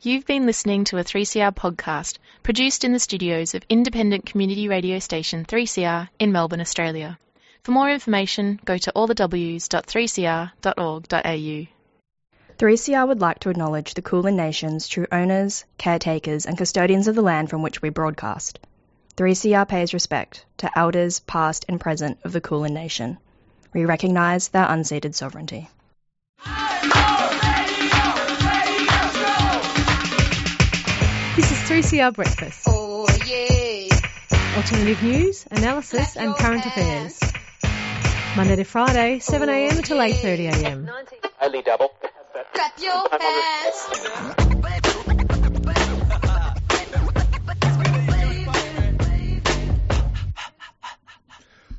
You've been listening to a 3CR podcast produced in the studios of independent community radio station 3CR in Melbourne, Australia. For more information, go to allthews.3cr.org.au. 3CR would like to acknowledge the Kulin Nation's true owners, caretakers, and custodians of the land from which we broadcast. 3CR pays respect to elders past and present of the Kulin Nation. We recognise their unceded sovereignty. 3CR Breakfast. Oh yeah. Alternative news, analysis and current affairs. Monday to Friday, 7am till 8.30am. Only double. Clap your hands.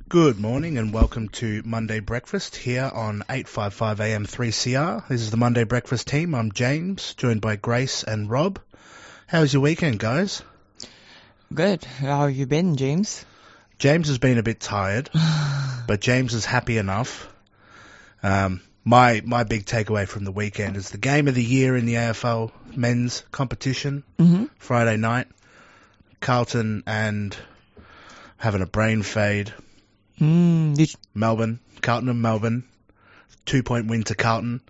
Good morning and welcome to Monday Breakfast here on 855 AM 3CR. This is the Monday Breakfast team. I'm James, joined by Grace and Rob. How was your weekend, guys? Good. How have you been, James? James has been a bit tired, but James is happy enough. Um, my my big takeaway from the weekend is the game of the year in the AFL men's competition Mm-hmm. Friday night. Carlton and having a brain fade. Mm, did Melbourne, Carlton and Melbourne, two point win to Carlton.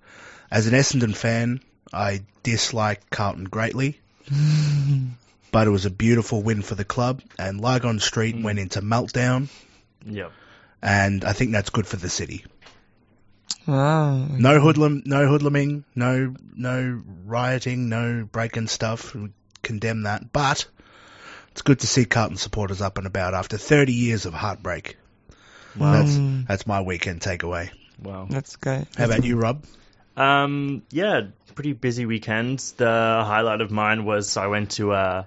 As an Essendon fan, I dislike Carlton greatly, but it was a beautiful win for the club. And Lygon Street went into meltdown, Yep. and I think that's good for the city. wow. No hoodlum, no hoodluming, no no rioting, no breaking stuff. We condemn that, but it's good to see Carlton supporters up and about after 30 years of heartbreak. That's Mm, that's my weekend takeaway. Wow. that's good. How about you, Rob? Um, yeah, pretty busy weekend. The highlight of mine was I went to uh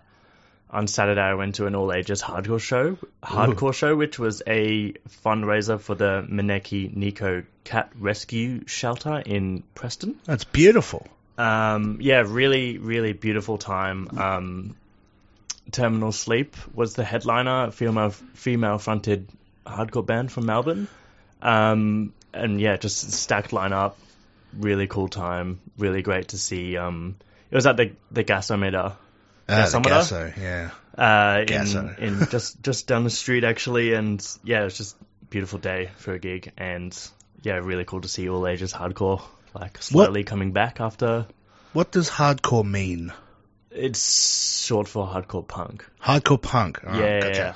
on Saturday I went to an all ages hardcore show, hardcore show, which was a fundraiser for the Maneki Neko Cat Rescue Shelter in Preston. That's beautiful. Um, yeah, really, really beautiful time. Um, Terminal Sleep was the headliner, female female fronted hardcore band from Melbourne. Um, and yeah, just stacked lineup, really cool time, really great to see. Um, it was at the the Gasometer Ah, the Gasometer? Yeah. uh, Gasso. in in just just down the street actually, and yeah, it was just a beautiful day for a gig, and yeah, really cool to see all ages hardcore like slowly coming back after. What does hardcore mean? It's short for hardcore punk. Hardcore punk. Oh, yeah, gotcha. yeah.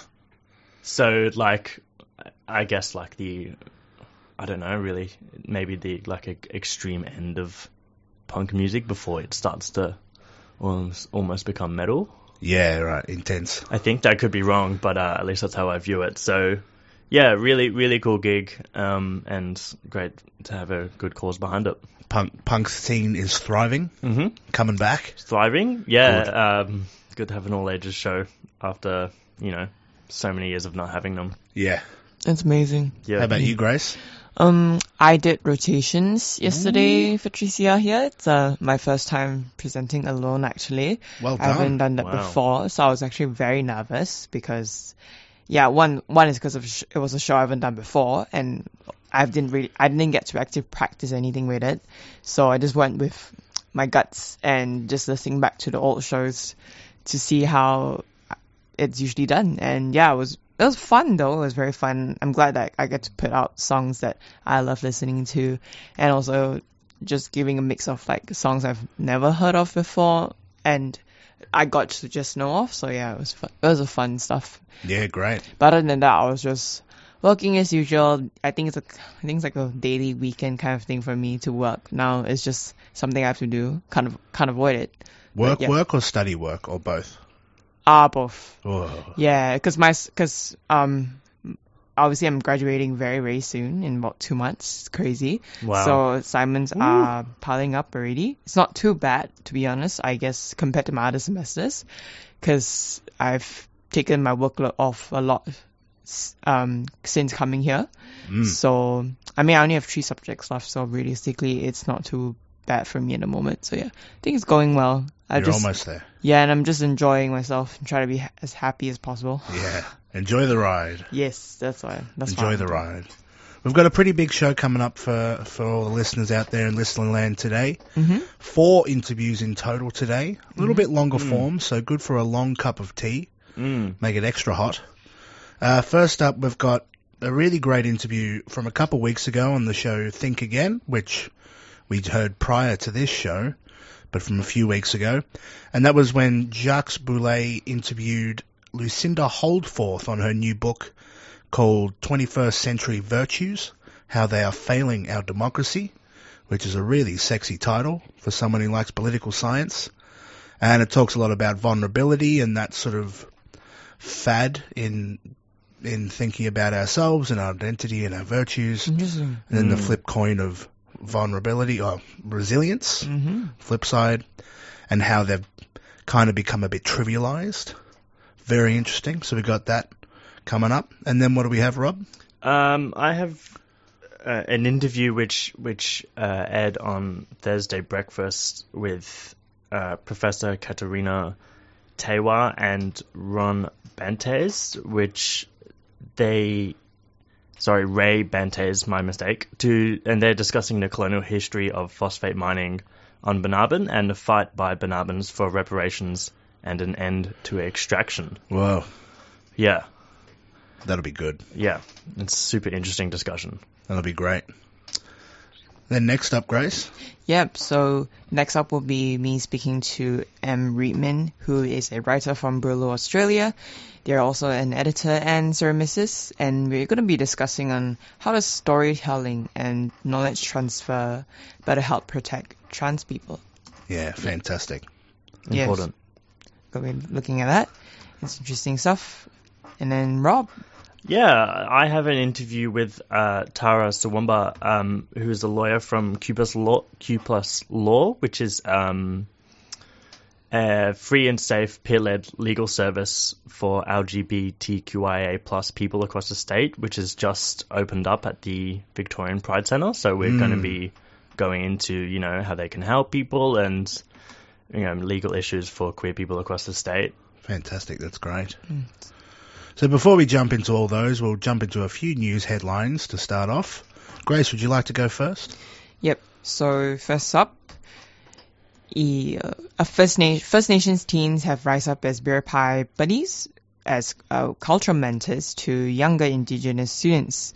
So like, I guess like the, I don't know, really, maybe the like a extreme end of punk music before it starts to almost almost become metal. Yeah, right. Intense. I think that could be wrong, but uh, at least that's how I view it. So, yeah, really, really cool gig, um, and great to have a good cause behind it. Punk punk scene is thriving, Mm-hmm. coming back. Thriving, yeah. Good. Um, good to have an all ages show after you know so many years of not having them. Yeah. That's amazing. Yeah. How about you, Grace? Um, I did rotations yesterday for 3CR here. It's uh, my first time presenting alone, actually. Well I haven't done. done that Wow. before, so I was actually very nervous because, yeah, one one is because of sh- it was a show I haven't done before, and I didn't really I didn't get to actually practice anything with it, so I just went with my guts and just listening back to the old shows to see how it's usually done, and yeah, it was. It was fun though. It was very fun. I'm glad that I get to put out songs that I love listening to, and also just giving a mix of like songs I've never heard of before and I got to just know of. So yeah, it was fun. it was a fun stuff. Yeah, great. But other than that, I was just working as usual. I think it's a I think it's like a daily weekend kind of thing for me to work. Now it's just something I have to do. Kind of can't avoid it. Work, yeah. work, or study work, or both. Ah, both. Oh. Yeah, because my because um obviously I'm graduating very very soon in about two months. It's crazy. Wow. So assignments are piling up already. It's not too bad to be honest. I guess compared to my other semesters, because I've taken my workload off a lot um since coming here. Mm. So I mean I only have three subjects left. So realistically, it's not too bad for me in a moment. So yeah, I think it's going well. I You're just almost there. yeah, and I'm just enjoying myself and try to be as happy as possible. Yeah. Enjoy the ride. Yes, that's why. That's Enjoy why the ride. We've got a pretty big show coming up for, for all the listeners out there in listening land today. hmm Four interviews in total today. A little bit longer Mm. form, so good for a long cup of tea. Mm. Make it extra hot. Uh, first up, we've got a really great interview from a couple of weeks ago on the show Think Again, which we'd heard prior to this show, but from a few weeks ago. And that was when Jacques Boulet interviewed Lucinda Holdforth on her new book called 21st Century Virtues, How They Are Failing Our Democracy, which is a really sexy title for someone who likes political science. And it talks a lot about vulnerability and that sort of fad in in thinking about ourselves and our identity and our virtues, and then the Mm. flip coin of vulnerability or resilience, hmm flip side, and how they've kind of become a bit trivialized. Very interesting. So we got that coming up, and then what do we have, Rob? Um, I have uh, an interview which which uh, aired on Thursday breakfast with uh, Professor Katerina Teaiwa and Ron Bantes, which they sorry Rae Bantes, my mistake. To and they're discussing the colonial history of phosphate mining on Banabin and the fight by Banabans for reparations and an end to extraction. Wow. Yeah, that'll be good. yeah, it's a super interesting discussion. That'll be great. Then next up, Grace. Yep. So next up will be me speaking to M. Reedman, who is a writer from Burlow, Australia. They're also an editor and ceramicist, and we're going to be discussing on how does storytelling and knowledge transfer better help protect trans people. Yeah, fantastic. Yes. Important. Going to be looking at that. It's interesting stuff. And then Rob. Yeah, I have an interview with uh, Tara Suamba, um, who is a lawyer from Q Plus Law, Q Plus Law, which is um, a free and safe peer-led legal service for LGBTQIA plus people across the state, which has just opened up at the Victorian Pride Centre. So we're going to Mm. be going into, you know, how they can help people and you know legal issues for queer people across the state. Fantastic. That's great. Mm. So before we jump into all those, we'll jump into a few news headlines to start off. Grace, would you like to go first? Yep. So first up, uh, First, Na- First Nations teens have rise up as pie buddies as uh, cultural mentors to younger Indigenous students.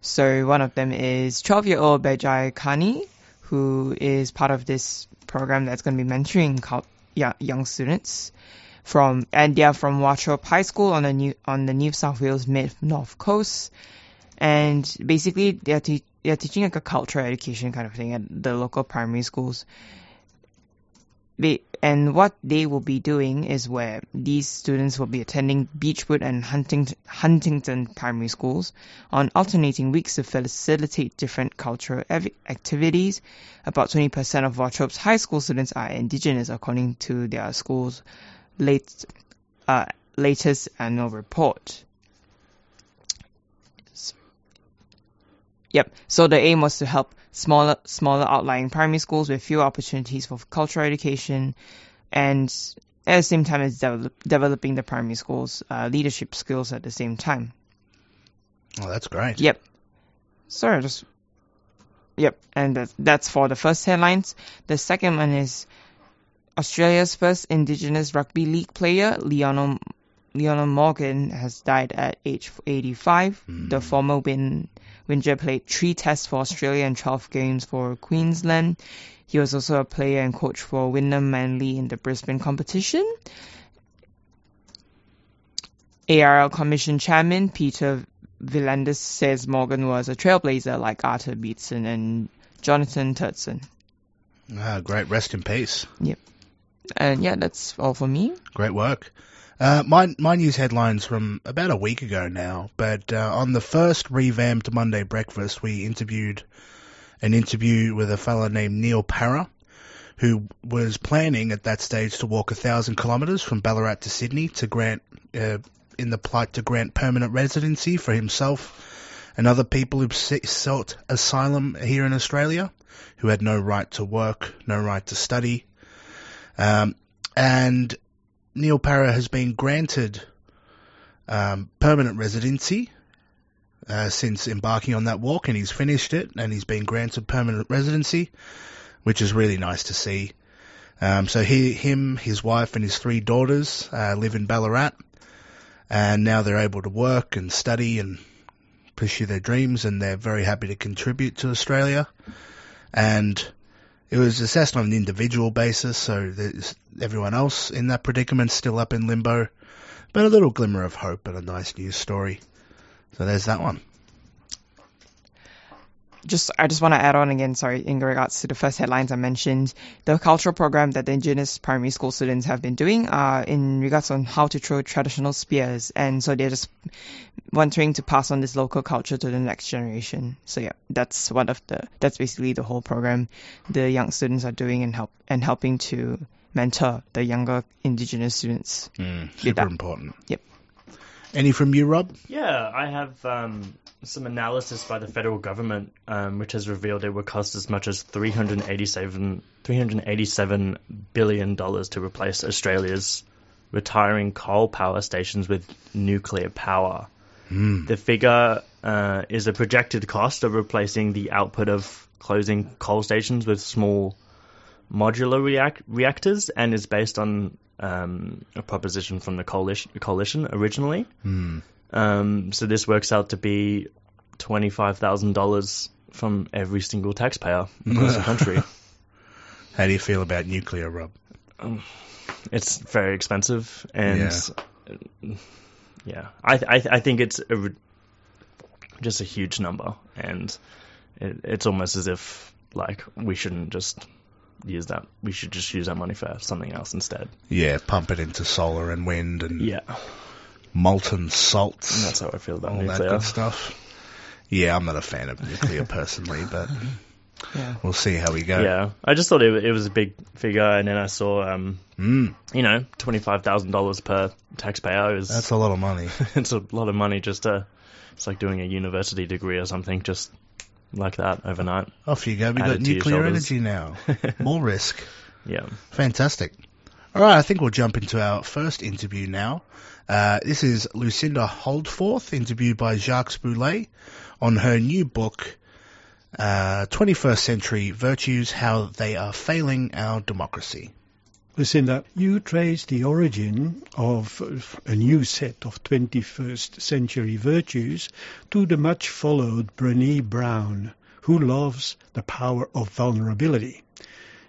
So one of them is 12-year-old Bejai Kani, who is part of this program that's going to be mentoring young, young students from and they are from Wauchope High School on the new on the New South Wales mid north coast, and basically they are te- they are teaching like a cultural education kind of thing at the local primary schools. They, and what they will be doing is where these students will be attending Beechwood and Huntingdon, Huntingdon primary schools on alternating weeks to facilitate different cultural activities. About 20% of Wauchope's high school students are indigenous, according to their school's late, uh, latest annual report. Yep. So the aim was to help smaller smaller outlying primary schools with fewer opportunities for cultural education, and at the same time as develop, developing the primary schools uh, leadership skills at the same time. Oh, that's great. Yep. Sorry, just yep. And that, that's for the first headlines. The second one is Australia's first Indigenous rugby league player, Lionel Lionel Morgan, has died at age 85. The former win Winger played three tests for Australia and 12 games for Queensland. He was also a player and coach for Wynnum Manly in the Brisbane competition. ARL Commission Chairman Peter V'landys says Morgan was a trailblazer like Arthur Beetson and Johnathan Thurston. Ah, great. Rest in peace. Yep. And yeah, that's all for me. Great work. Uh, my my news headlines from about a week ago now, but uh, on the first revamped Monday breakfast, we interviewed an interview with a fellow named Neil Parra, who was planning at that stage to walk a thousand kilometres from Ballarat to Sydney to grant uh, in the plight to grant permanent residency for himself and other people who sought asylum here in Australia, who had no right to work, no right to study, um, and Neil Parra has been granted um, permanent residency uh, since embarking on that walk, and he's finished it, and he's been granted permanent residency, which is really nice to see. Um, so he, him, his wife, and his three daughters uh, live in Ballarat, and now they're able to work and study and pursue their dreams, and they're very happy to contribute to Australia. And it was assessed on an individual basis, so there's everyone else in that predicament still up in limbo, but a little glimmer of hope and a nice news story. So there's that one. Just I just want to add on again, sorry, in regards to the first headlines I mentioned, the cultural program that the Indigenous primary school students have been doing are in regards on how to throw traditional spears, and so they're just wanting to pass on this local culture to the next generation. So yeah, that's one of the that's basically the whole program the young students are doing and help and helping to mentor the younger Indigenous students. Mm, super important. Yep. Any from you, Rob? Yeah, I have um, some analysis by the federal government, um, which has revealed it would cost as much as 387, 387 billion dollars to replace Australia's retiring coal power stations with nuclear power. The figure uh, is a projected cost of replacing the output of closing coal stations with small modular react- reactors and is based on um, a proposition from the coalition, coalition originally. Um, so this works out to be twenty-five thousand dollars from every single taxpayer across the country. How do you feel about nuclear, Rob? It's very expensive, and yeah, I I, I think it's a, ri- just a huge number, and it, it's almost as if like we shouldn't just use that. We should just use that money for something else instead. Yeah, pump it into solar and wind and Yeah, molten salts. and that's how I feel about all that nuclear. good stuff. Yeah, I'm not a fan of nuclear personally, but Yeah. we'll see how we go. Yeah, I just thought it, it was a big figure, and then I saw, um, Mm, you know, twenty five thousand dollars per taxpayer is that's a lot of money. it's a lot of money just to. It's like doing a university degree or something, just like that overnight. Off you go. We've got it to your nuclear energy now. More risk. Yeah. Fantastic. All right, I think we'll jump into our first interview now. Uh, this is Lucinda Holdforth, interviewed by Jacques Boulet on her new book, uh, 21st Century Virtues, How They Are Failing Our Democracy. Lucinda, you trace the origin of a new set of 21st century virtues to the much followed Brené Brown, who loves the power of vulnerability.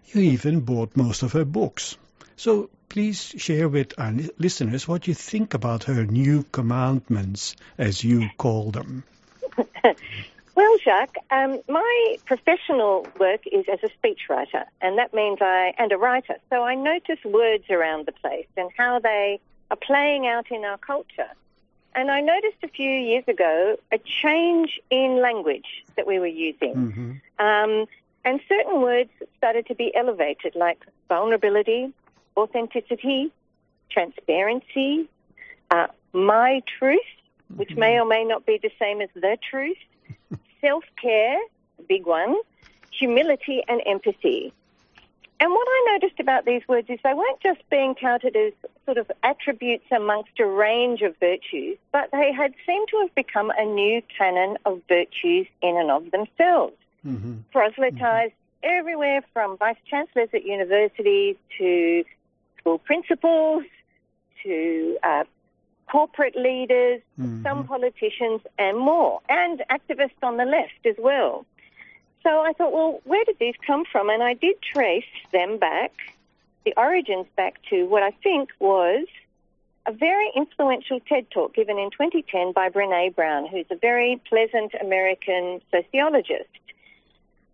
You even bought most of her books. So please share with our listeners what you think about her new commandments, as you call them. Well, Jacques, um, my professional work is as a speechwriter, and that means I and a writer. So I notice words around the place and how they are playing out in our culture. And I noticed a few years ago a change in language that we were using, um, and certain words started to be elevated, like vulnerability, authenticity, transparency, uh, my truth, which may or may not be the same as the truth self care, big one, humility, and empathy. And what I noticed about these words is they weren't just being touted as sort of attributes amongst a range of virtues, but they had seemed to have become a new canon of virtues in and of themselves. Proselytized everywhere from vice chancellors at universities to school principals to uh, corporate leaders, some politicians, and more, and activists on the left as well. So I thought, well, where did these come from? And I did trace them back, the origins back to what I think was a very influential TED talk given in 2010 by Brene Brown, who's a very pleasant American sociologist.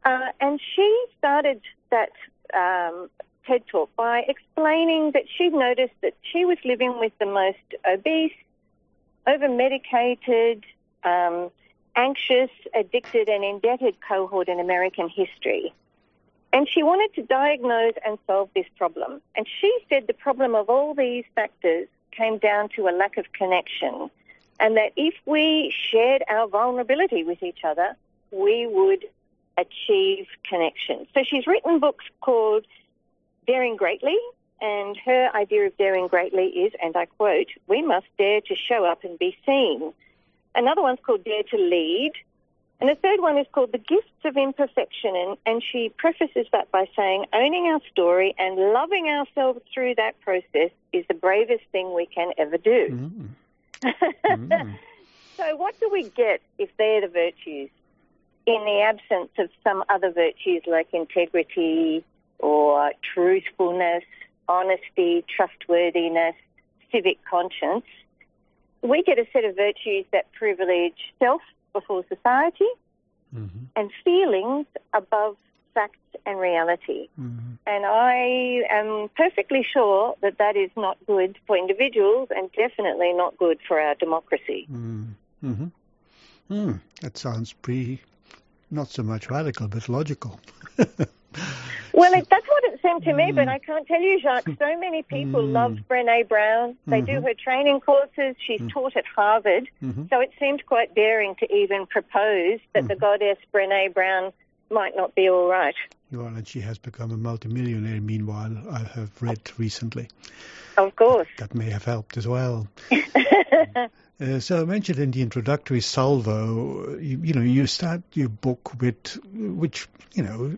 Uh, and she started that um, TED talk by explaining that she'd noticed that she was living with the most obese, over medicated, um, anxious, addicted, and indebted cohort in American history. And she wanted to diagnose and solve this problem. And she said the problem of all these factors came down to a lack of connection. And that if we shared our vulnerability with each other, we would achieve connection. So she's written books called Daring Greatly, and her idea of daring greatly is, and I quote, we must dare to show up and be seen. another one's called Dare to Lead. And the third one is called The Gifts of Imperfection. And, and she prefaces that by saying, owning our story and loving ourselves through that process is the bravest thing we can ever do. Mm. Mm. So, what do we get if they're the virtues in the absence of some other virtues like integrity or truthfulness, honesty, trustworthiness, civic conscience? We get a set of virtues that privilege self before society Mhm. and feelings above facts and reality. Mhm. And I am perfectly sure that that is not good for individuals and definitely not good for our democracy. Mm. Mhm. Mm. That sounds pretty, not so much radical, but logical. Well, it, that's what it seemed to me, Mm. but I can't tell you, Jacques. So many people Mm. loved Brene Brown. They do Mhm. her training courses. She's Mm. taught at Harvard. Mhm. So it seemed quite daring to even propose that the Mhm. goddess Brene Brown might not be all right. Well, and she has become a multimillionaire, meanwhile, I have read recently. Of course. That may have helped as well. Uh, so I mentioned in the introductory salvo, you, you know, you start your book with, which, you know,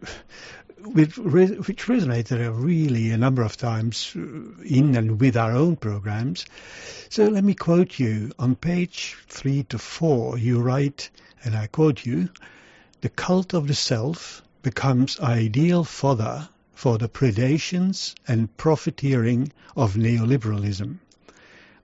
which resonated really a number of times uh, in and with our own programs. So let me quote you. On page three to four, you write, and I quote you, the cult of the self becomes ideal fodder for the predations and profiteering of neoliberalism.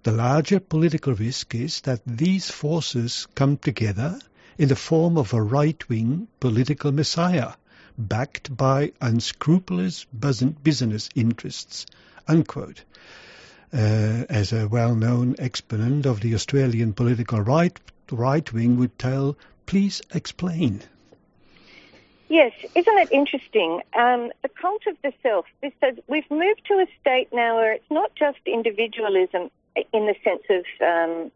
The larger political risk is that these forces come together in the form of a right-wing political messiah, backed by unscrupulous business interests. Unquote. Uh, as a well-known exponent of the Australian political right, right wing would tell, please explain. Yes, isn't it interesting? Um, the cult of the self. This says we've moved to a state now where it's not just individualism in the sense of um,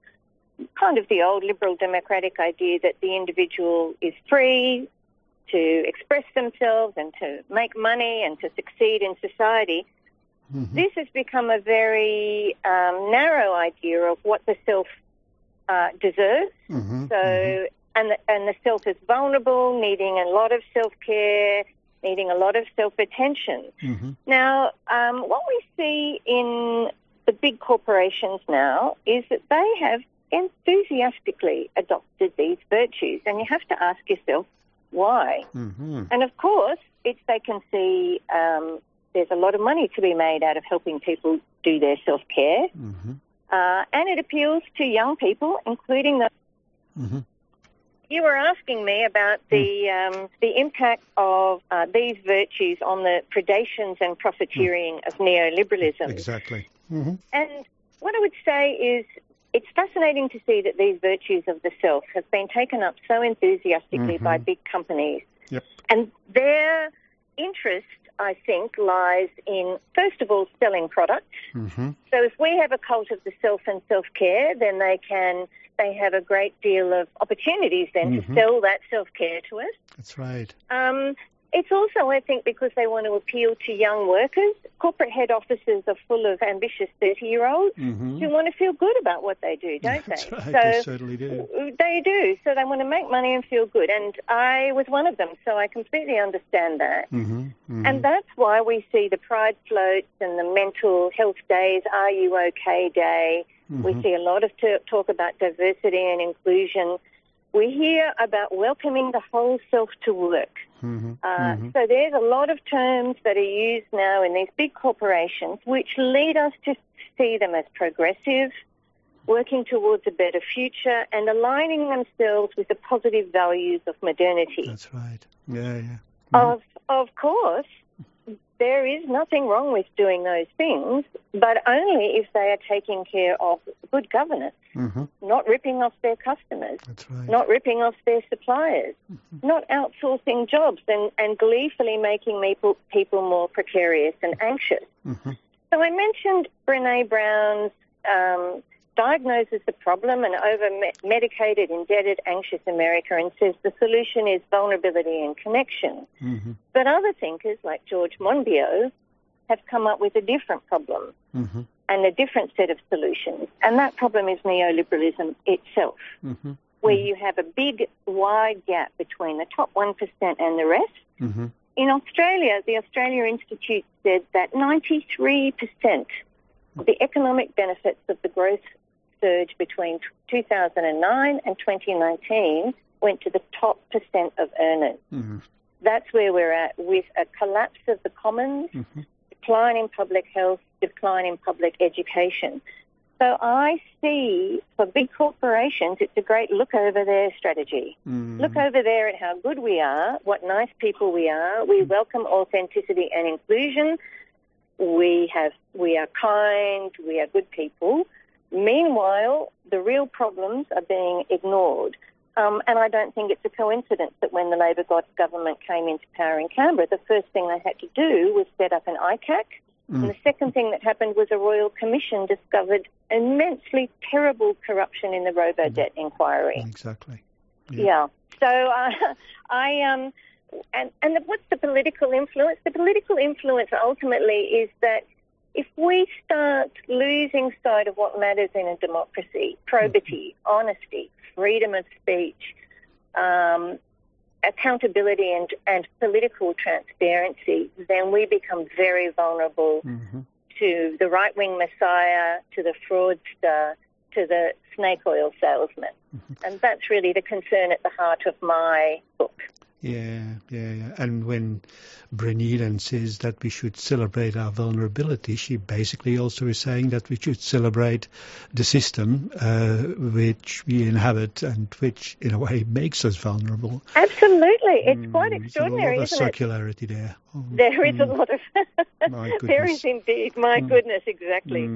kind of the old liberal democratic idea that the individual is free to express themselves and to make money and to succeed in society. Mm-hmm. This has become a very um, narrow idea of what the self uh, deserves. Mm-hmm. So, and the, and the self is vulnerable, needing a lot of self care, needing a lot of self attention. Mm-hmm. Now, um, what we see in the big corporations now is that they have enthusiastically adopted these virtues, and you have to ask yourself why. Mm-hmm. And of course, it's they can see um, there's a lot of money to be made out of helping people do their self care, Mm-hmm. uh, and it appeals to young people, including the Mm-hmm. you were asking me about the um, the impact of uh, these virtues on the predations and profiteering of neoliberalism. Exactly. Mm-hmm. And what I would say is it's fascinating to see that these virtues of the self have been taken up so enthusiastically Mhm. by big companies. Yep. And their interest, I think, lies in, first of all, selling products. Mm-hmm. So if we have a cult of the self and self care, then they can they have a great deal of opportunities then Mhm. to sell that self care to us. That's right. Um, it's also, I think, because they want to appeal to young workers. Corporate head offices are full of ambitious 30 year olds Mm-hmm. who want to feel good about what they do, don't That's they? right. So they certainly do. they do. So they want to make money and feel good. And I was one of them, so I completely understand that. Mm-hmm. Mm-hmm. And that's why we see the pride floats and the mental health days, Are You OK Day. We Mhm. see a lot of talk about diversity and inclusion. We hear about welcoming the whole self to work. Mm-hmm. Uh, So there's a lot of terms that are used now in these big corporations which lead us to see them as progressive, working towards a better future, and aligning themselves with the positive values of modernity. That's right. Yeah, yeah. Mm-hmm. Of of course, there is nothing wrong with doing those things, but only if they are taking care of good governance, Mm-hmm. not ripping off their customers, right. not ripping off their suppliers, not outsourcing jobs and, and gleefully making people, people more precarious and anxious. Mm-hmm. So I mentioned Brene Brown's um, diagnoses the problem and over medicated, indebted, anxious America and says the solution is vulnerability and connection. Mm-hmm. But other thinkers like George Monbiot have come up with a different problem Mm-hmm. and a different set of solutions. And that problem is neoliberalism itself, Mm-hmm. where you have a big, wide gap between the top 1% and the rest. Mm-hmm. In Australia, the Australia Institute said that 93% of the economic benefits of the growth surge between 2009 and 2019 went to the top percent of earners. Mm-hmm. That's where we're at with a collapse of the commons, Mm-hmm. decline in public health, decline in public education. So I see for big corporations, it's a great look over their strategy. Mm-hmm. Look over there at how good we are, what nice people we are. We welcome authenticity and inclusion. We have, we are kind. We are good people. Meanwhile, the real problems are being ignored. Um, and I don't think it's a coincidence that when the Labor government came into power in Canberra, the first thing they had to do was set up an ICAC. And the second thing that happened was a Royal Commission discovered immensely terrible corruption in the robo debt inquiry. Exactly. Yeah. So uh, I um and and the, what's the political influence? The political influence ultimately is that if we start losing sight of what matters in a democracy, probity, honesty, freedom of speech, um, accountability, and and political transparency, then we become very vulnerable Mm-hmm. to the right wing messiah, to the fraudster, to the snake oil salesman. And that's really the concern at the heart of my book. Yeah, yeah, yeah. And when Brené then says that we should celebrate our vulnerability, she basically also is saying that we should celebrate the system uh, which we inhabit and which, in a way, makes us vulnerable. Absolutely. It's quite Mm, extraordinary, There's a isn't lot it? of circularity there. Oh, There is a mm, lot of. My goodness. is indeed. My goodness, exactly.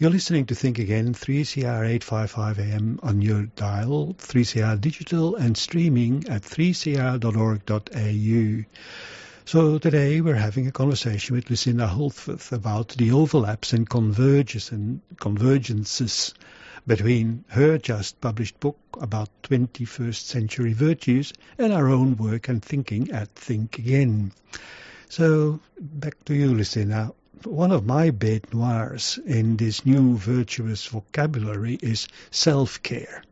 You're listening to Think Again, 3CR 855 AM on your dial, 3CR digital and streaming at 3cr.org.au. So today we're having a conversation with Lucinda Holdforth about the overlaps and converges and convergences between her just published book about 21st century virtues and our own work and thinking at Think Again. So back to you, Lucinda. One of my bête noirs in this new virtuous vocabulary is self-care.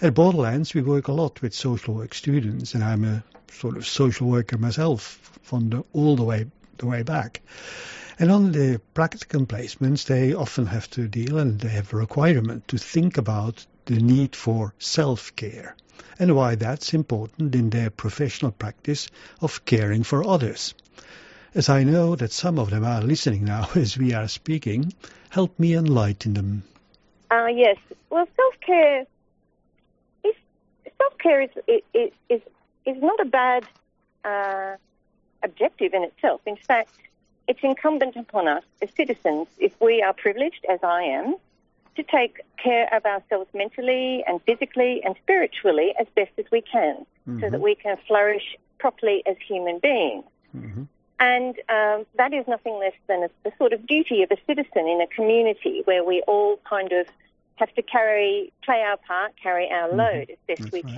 At Borderlands, we work a lot with social work students, and I'm a sort of social worker myself from the, all the way the way back. And on the practicum placements, they often have to deal and they have a requirement to think about the need for self-care and why that's important in their professional practice of caring for others. As I know that some of them are listening now as we are speaking, help me enlighten them. Uh, yes. Well, self care is self care is, is is is not a bad uh, objective in itself. In fact, it's incumbent upon us as citizens, if we are privileged, as I am, to take care of ourselves mentally and physically and spiritually as best as we can, so that we can flourish properly as human beings. Mhm. And um, that is nothing less than a, the sort of duty of a citizen in a community where we all kind of have to carry, play our part, carry our load as best That's we right.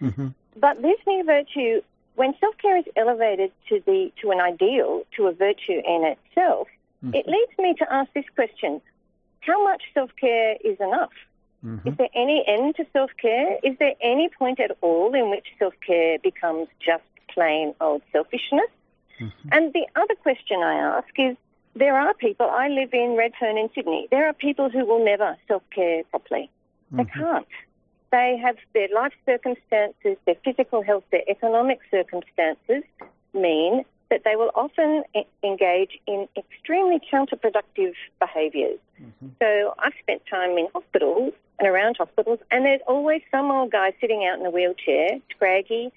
can. hmm But this new virtue, when self-care is elevated to the to an ideal, to a virtue in itself, it leads me to ask this question: How much self-care is enough? hmm Is there any end to self-care? Is there any point at all in which self-care becomes just plain old selfishness? Mm-hmm. And the other question I ask is, there are people, I live in Redfern in Sydney, there are people who will never self-care properly. They mm-hmm. can't. They have their life circumstances, their physical health, their economic circumstances mean that they will often e- engage in extremely counterproductive behaviours. Mm-hmm. So I've spent time in hospitals and around hospitals, and there's always some old guy sitting out in a wheelchair, scraggy,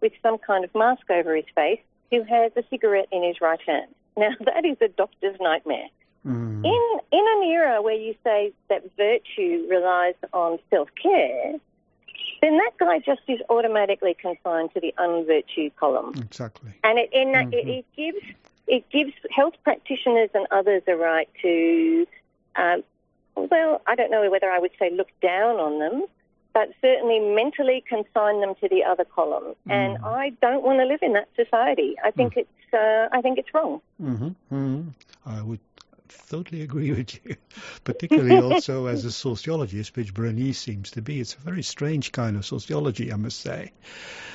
with some kind of mask over his face, who has a cigarette in his right hand. Now that is a doctor's nightmare. Mm. In in an era where you say that virtue relies on self care, then that guy just is automatically consigned to the unvirtue column, Exactly. and it in, it, it gives it gives health practitioners and others a right to, um, well, I don't know whether I would say look down on them, but certainly mentally consign them to the other column. And I don't want to live in that society. I think it's uh, I think it's wrong. hmm hmm I would totally agree with you, particularly also as a sociologist, which Bernice seems to be. It's a very strange kind of sociology, I must say.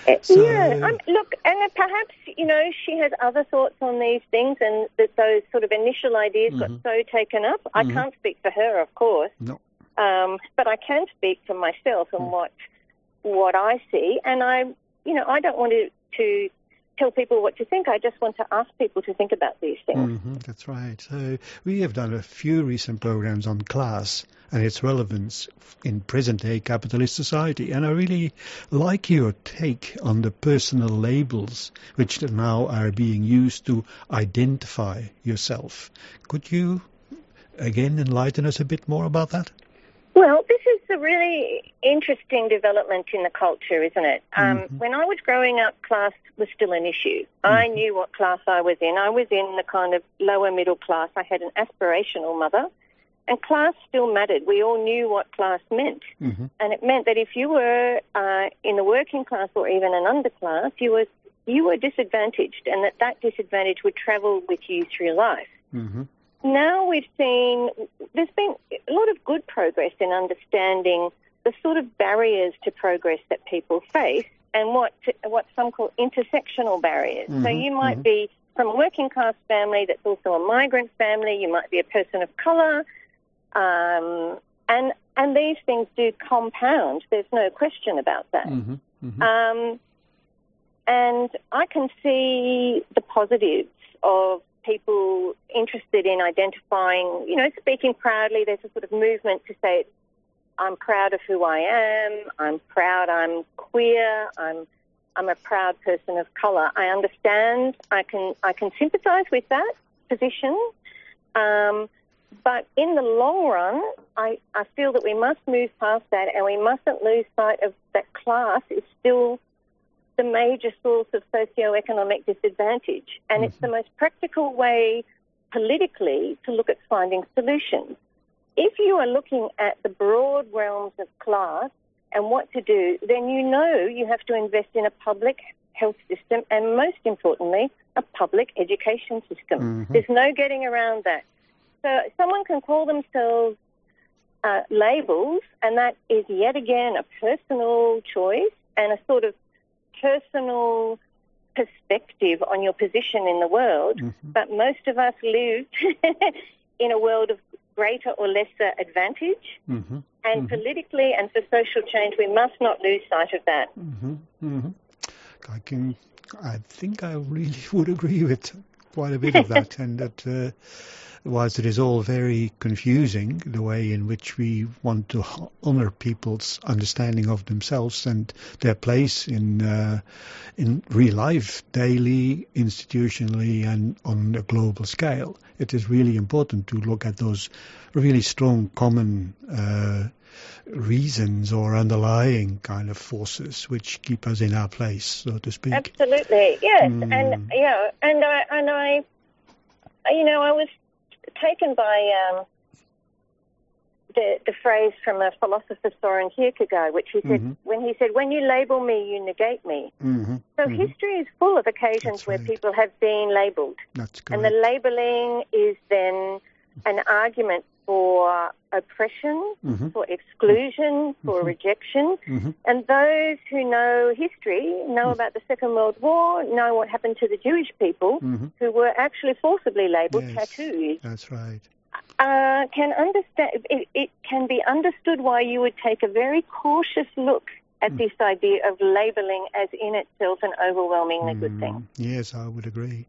Uh, So- yeah, um, look, and uh, perhaps you know she has other thoughts on these things, and that those sort of initial ideas got so taken up. I can't speak for her, of course, No. Um, but I can speak for myself and what what I see. And I, you know, I don't want to to tell people what to think. I just want to ask people to think about these things. hmm that's right. So we have done a few recent programs on class and its relevance in present-day capitalist society, and I really like your take on the personal labels which now are being used to identify yourself. Could you again enlighten us a bit more about that? Well, this is a really interesting development in the culture, isn't it? Um, When I was growing up, class was still an issue. I knew what class I was in. I was in the kind of lower middle class. I had an aspirational mother, and class still mattered. We all knew what class meant. Mm-hmm. And it meant that if you were uh, in the working class or even an underclass, you were you were disadvantaged, and that that disadvantage would travel with you through life Mm-hmm. Now we've seen there's been a lot of good progress in understanding the sort of barriers to progress that people face and what what some call intersectional barriers. So you might be from a working class family that's also a migrant family. You might be a person of color, um, and and these things do compound. There's no question about that. Mm-hmm. Mm-hmm. Um, and I can see the positives of people interested in identifying, you know, speaking proudly. There's a sort of movement to say, I'm proud of who I am. I'm proud I'm queer. I'm I'm a proud person of colour. I understand. I can I can sympathise with that position. Um, but in the long run, I, I feel that we must move past that and we mustn't lose sight of that class is still the major source of socioeconomic disadvantage. And it's the most practical way politically to look at finding solutions. If you are looking at the broad realms of class and what to do, then you know you have to invest in a public health system and most importantly, a public education system. There's no getting around that. So someone can call themselves uh, labels, and that is yet again a personal choice and a sort of personal perspective on your position in the world. But most of us live in a world of greater or lesser advantage. Mm-hmm. And politically and for social change, we must not lose sight of that. Mm-hmm. Mm-hmm. I can. I think I really would agree with quite a bit of that, and that uh, whilst it is all very confusing, the way in which we want to honor people's understanding of themselves and their place in uh, in real life, daily, institutionally, and on a global scale, it is really important to look at those really strong common. Uh, reasons or underlying kind of forces which keep us in our place, so to speak. Absolutely, yes, Mm. and yeah, and I and I, you know, I was taken by um, the the phrase from a philosopher Soren Kierkegaard, which he said Mhm. when he said, "When you label me, you negate me." hmm So history is full of occasions That's where right. people have been labelled, and the labelling is then an argument for oppression, Mhm. for exclusion, for rejection. Mhm. And those who know history, know about the Second World War, know what happened to the Jewish people Mhm. who were actually forcibly labelled Yes. tattoos, That's right. uh, can understand. It, it can be understood why you would take a very cautious look at this idea of labelling as in itself an overwhelmingly good thing. Mm, Yes, I would agree.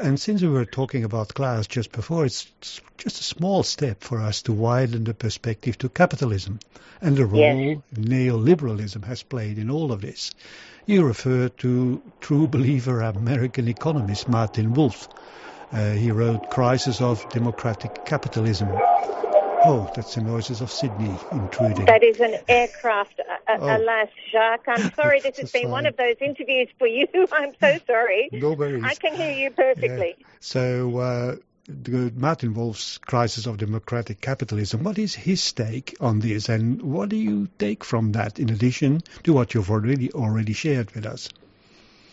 And since we were talking about class just before, it's just a small step for us to widen the perspective to capitalism and the role Yes. neoliberalism has played in all of this. You refer to true believer American economist Martin Wolf. Uh, he wrote Crisis of Democratic Capitalism. Oh, that's the noises of Sydney intruding. That is an aircraft. Oh. Alas, Jacques, I'm sorry this has been one of those interviews for you. I'm so sorry. No worries. I can hear you perfectly. So uh, the Martin Wolf's Crisis of Democratic Capitalism. What is his take on this, and what do you take from that in addition to what you've already already shared with us?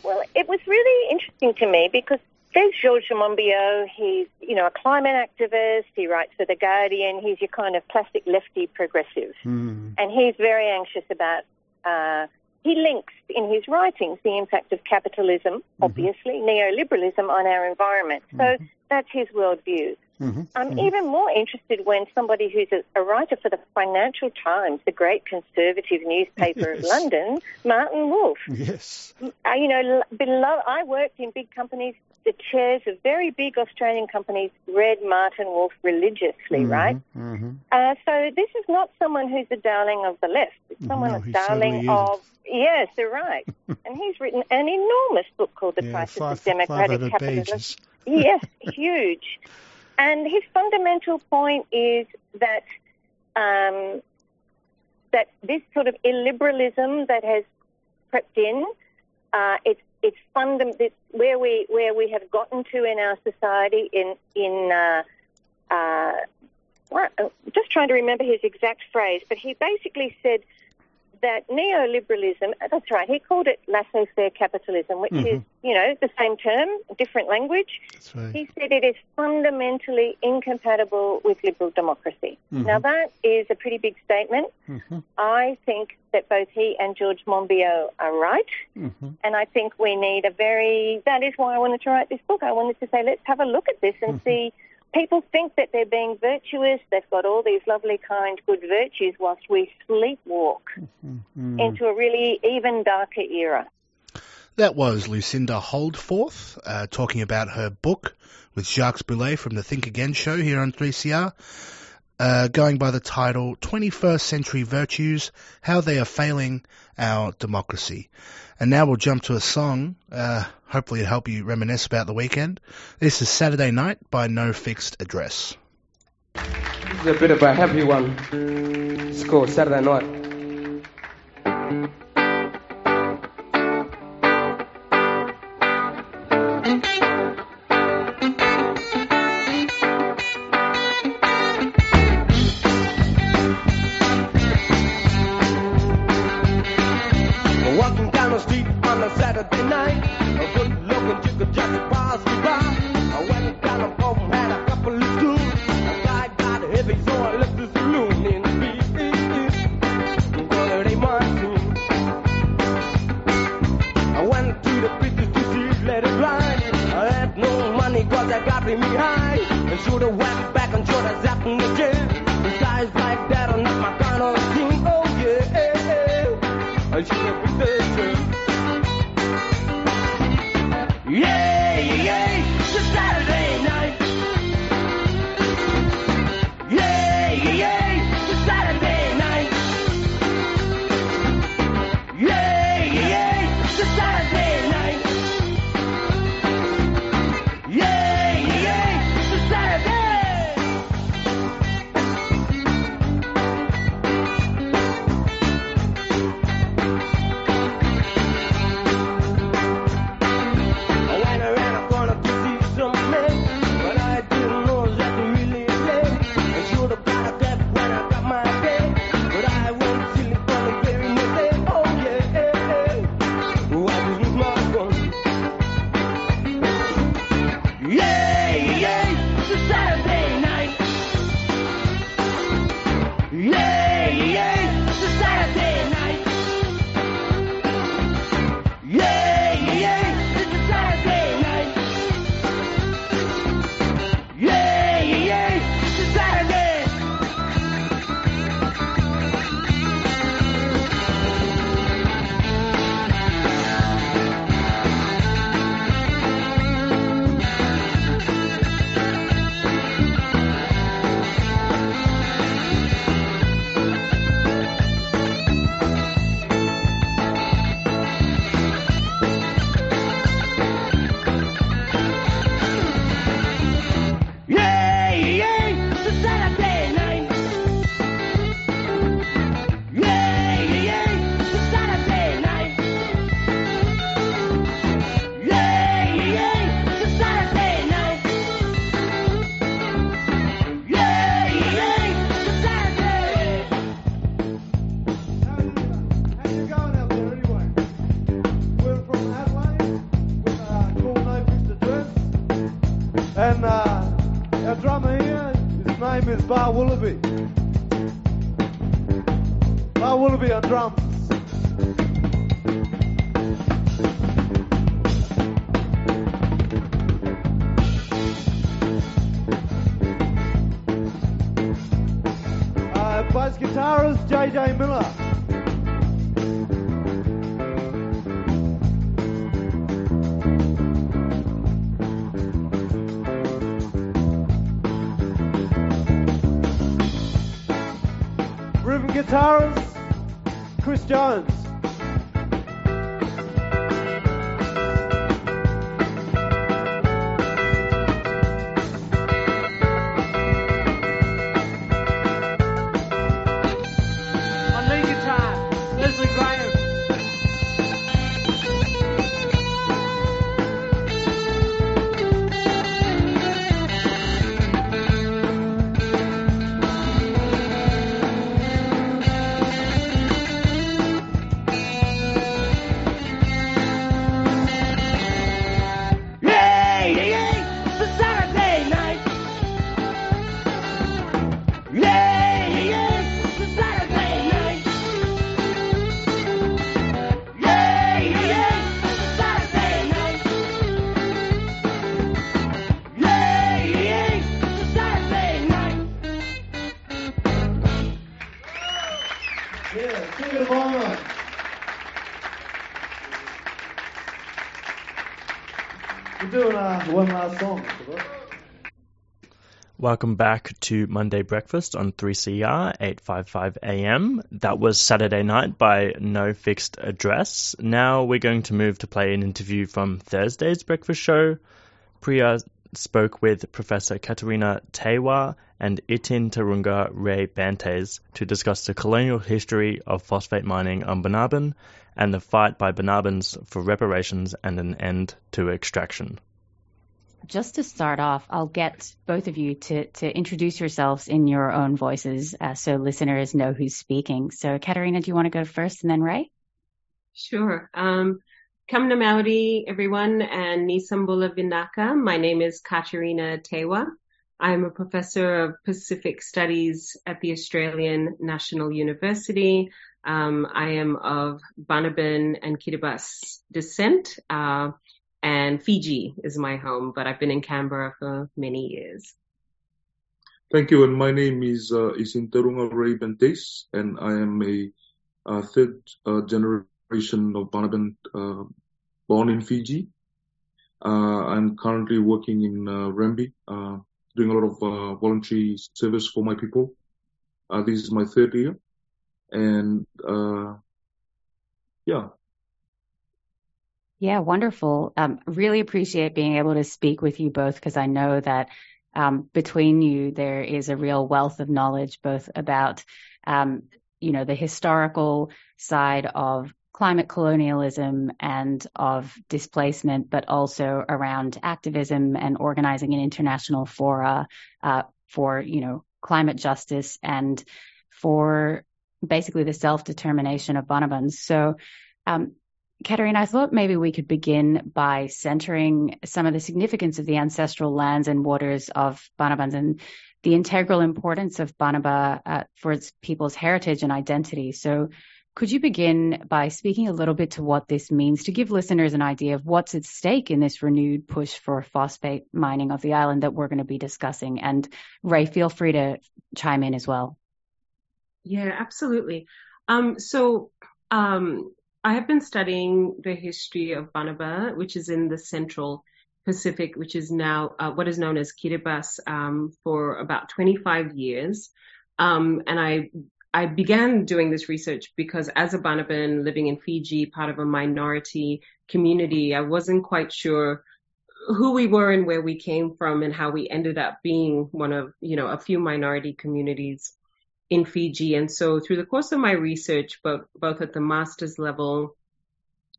Well, it was really interesting to me because there's Georges Monbiot. He's, you know, a climate activist. He writes for The Guardian. He's your kind of plastic lefty progressive. Hmm. And he's very anxious about, uh, he links in his writings the impact of capitalism, obviously, neoliberalism on our environment. So that's his worldview. Mhm. I'm even more interested when somebody who's a, a writer for the Financial Times, the great conservative newspaper of London, Martin Wolf. Yes. Uh, you know, below, I worked in big companies. The chairs of very big Australian companies read Martin Wolf religiously, right? hmm Uh, so this is not someone who's the darling of the left. It's someone No, that's darling of yes, they're right. and he's written an enormous book called The Yeah, Crisis five, of Democratic 500 Capitalism. pages. yes, huge. And his fundamental point is that um, that this sort of illiberalism that has crept in, uh, it's it's fundam- it's where we where we have gotten to in our society in in uh, uh, uh, just trying to remember his exact phrase, but he basically said that neoliberalism, that's right, he called it laissez-faire capitalism, which is, you know, the same term, different language. Right. He said it is fundamentally incompatible with liberal democracy. Now, that is a pretty big statement. Mhm. I think that both he and George Monbiot are right. Mhm. And I think we need a very, that is why I wanted to write this book. I wanted to say, let's have a look at this and see. People think that they're being virtuous. They've got all these lovely, kind, good virtues whilst we sleepwalk into a really even darker era. That was Lucinda Holdforth uh, talking about her book with Jacques Boulet from the Think Again show here on 3CR, uh, going by the title 21st Century Virtues How They Are Failing Our Democracy. And now we'll jump to a song, uh, hopefully it'll help you reminisce about the weekend. This is Saturday Night by No Fixed Address. This is a bit of a heavy one. It's called Saturday Night. One last song. Welcome back to Monday Breakfast on 3CR 855 AM. That was Saturday Night by No Fixed Address. Now we're going to move to play an interview from Thursday's breakfast show. Priya spoke with Professor Katerina Teaiwa and Itin Tarunga Ray Bantes to discuss the colonial history of phosphate mining on Banaban and the fight by Banabans for reparations and an end to extraction. Just to start off, I'll get both of you to, to introduce yourselves in your own voices uh, so listeners know who's speaking. So, Katerina, do you want to go first and then Rae? Sure. Um, Kam na mauri, everyone, and Ni sa bula vinaka. My name is Katerina Teaiwa. I'm a professor of Pacific Studies at the Australian National University. Um, I am of Banaban and Kiribati descent, uh, and Fiji is my home, but I've been in Canberra for many years. Thank you. And my name is uh, Itinterunga Rae Banteiti, and I am a third uh, generation of Banaban, uh, born in Fiji. Uh, I'm currently working in uh, Rambi, uh, doing a lot of voluntary service for my people. Uh, this is my third year, and uh, yeah, Yeah, wonderful. Um, really appreciate being able to speak with you both because I know that um, between you there is a real wealth of knowledge both about um, you know the historical side of climate colonialism and of displacement, but also around activism and organizing an international fora uh, for you know climate justice and for basically the self determination of Banabans. So. Um, Katerina, I thought maybe we could begin by centering some of the significance of the ancestral lands and waters of Banabans and the integral importance of Banaba uh, for its people's heritage and identity. So, could you begin by speaking a little bit to what this means to give listeners an idea of what's at stake in this renewed push for phosphate mining of the island that we're going to be discussing? And Rae, feel free to chime in as well. Yeah, absolutely. Um, so, um, I have been studying the history of Banaba, which is in the central Pacific, which is now uh, what is known as Kiribati, um, for about 25 years. Um, and I I began doing this research because as a Banaban living in Fiji, part of a minority community, I wasn't quite sure who we were and where we came from and how we ended up being one of, you know, a few minority communities in Fiji. And so through the course of my research, both, both at the master's level,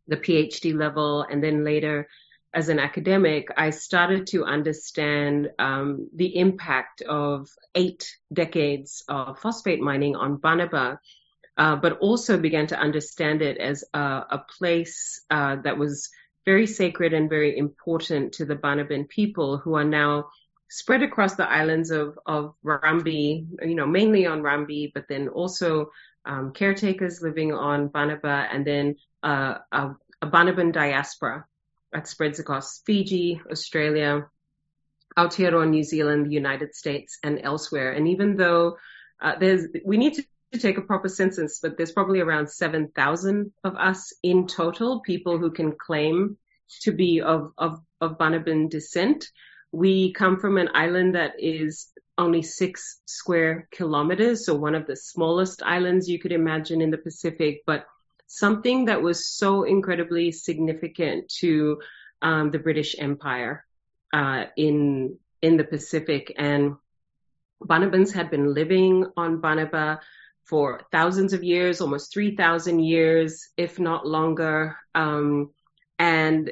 the PhD level, and then later as an academic, I started to understand um, the impact of eight decades of phosphate mining on Banaba, uh, but also began to understand it as a, a place uh, that was very sacred and very important to the Banaban people who are now spread across the islands of, of Rambi, you know, mainly on Rambi, but then also um, caretakers living on Banaba and then uh, a, a Banaban diaspora that spreads across Fiji, Australia, Aotearoa, New Zealand, the United States, and elsewhere. And even though uh, there's, we need to take a proper census, but there's probably around 7,000 of us in total, people who can claim to be of, of, of Banaban descent. We come from an island that is only six square kilometers, so one of the smallest islands you could imagine in the Pacific, but something that was so incredibly significant to um, the British Empire uh, in in the Pacific. And Banabans had been living on Banaba for thousands of years, almost 3,000 years, if not longer. Um, and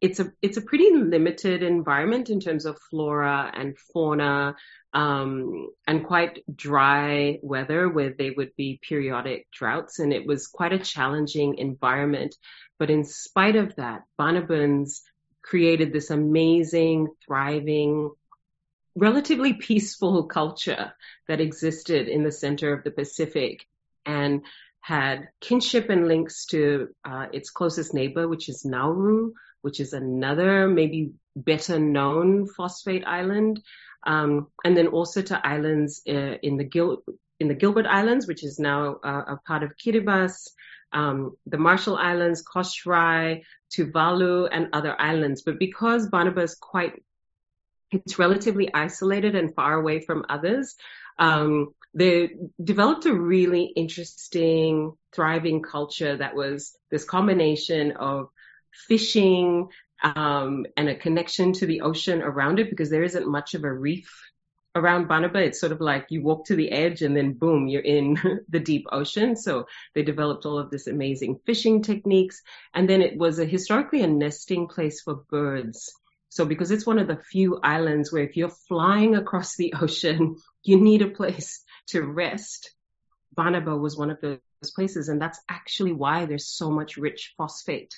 it's a it's a pretty limited environment in terms of flora and fauna, um, and quite dry weather where there would be periodic droughts, and it was quite a challenging environment. But in spite of that, Banabans created this amazing, thriving, relatively peaceful culture that existed in the center of the Pacific and had kinship and links to uh, its closest neighbor, which is Nauru, which is another maybe better known phosphate island, um, and then also to islands uh, in the Gil- in the Gilbert Islands, which is now uh, a part of Kiribati, um, the Marshall Islands, Kosrae, Tuvalu, and other islands. But because Banaba is quite it's relatively isolated and far away from others. Um, they developed a really interesting, thriving culture that was this combination of fishing um, and a connection to the ocean around it because there isn't much of a reef around Banaba. It's sort of like you walk to the edge and then boom, you're in the deep ocean. So they developed all of this amazing fishing techniques. And then it was a historically a nesting place for birds. So because it's one of the few islands where if you're flying across the ocean, you need a place to rest. Banaba was one of those places. And that's actually why there's so much rich phosphate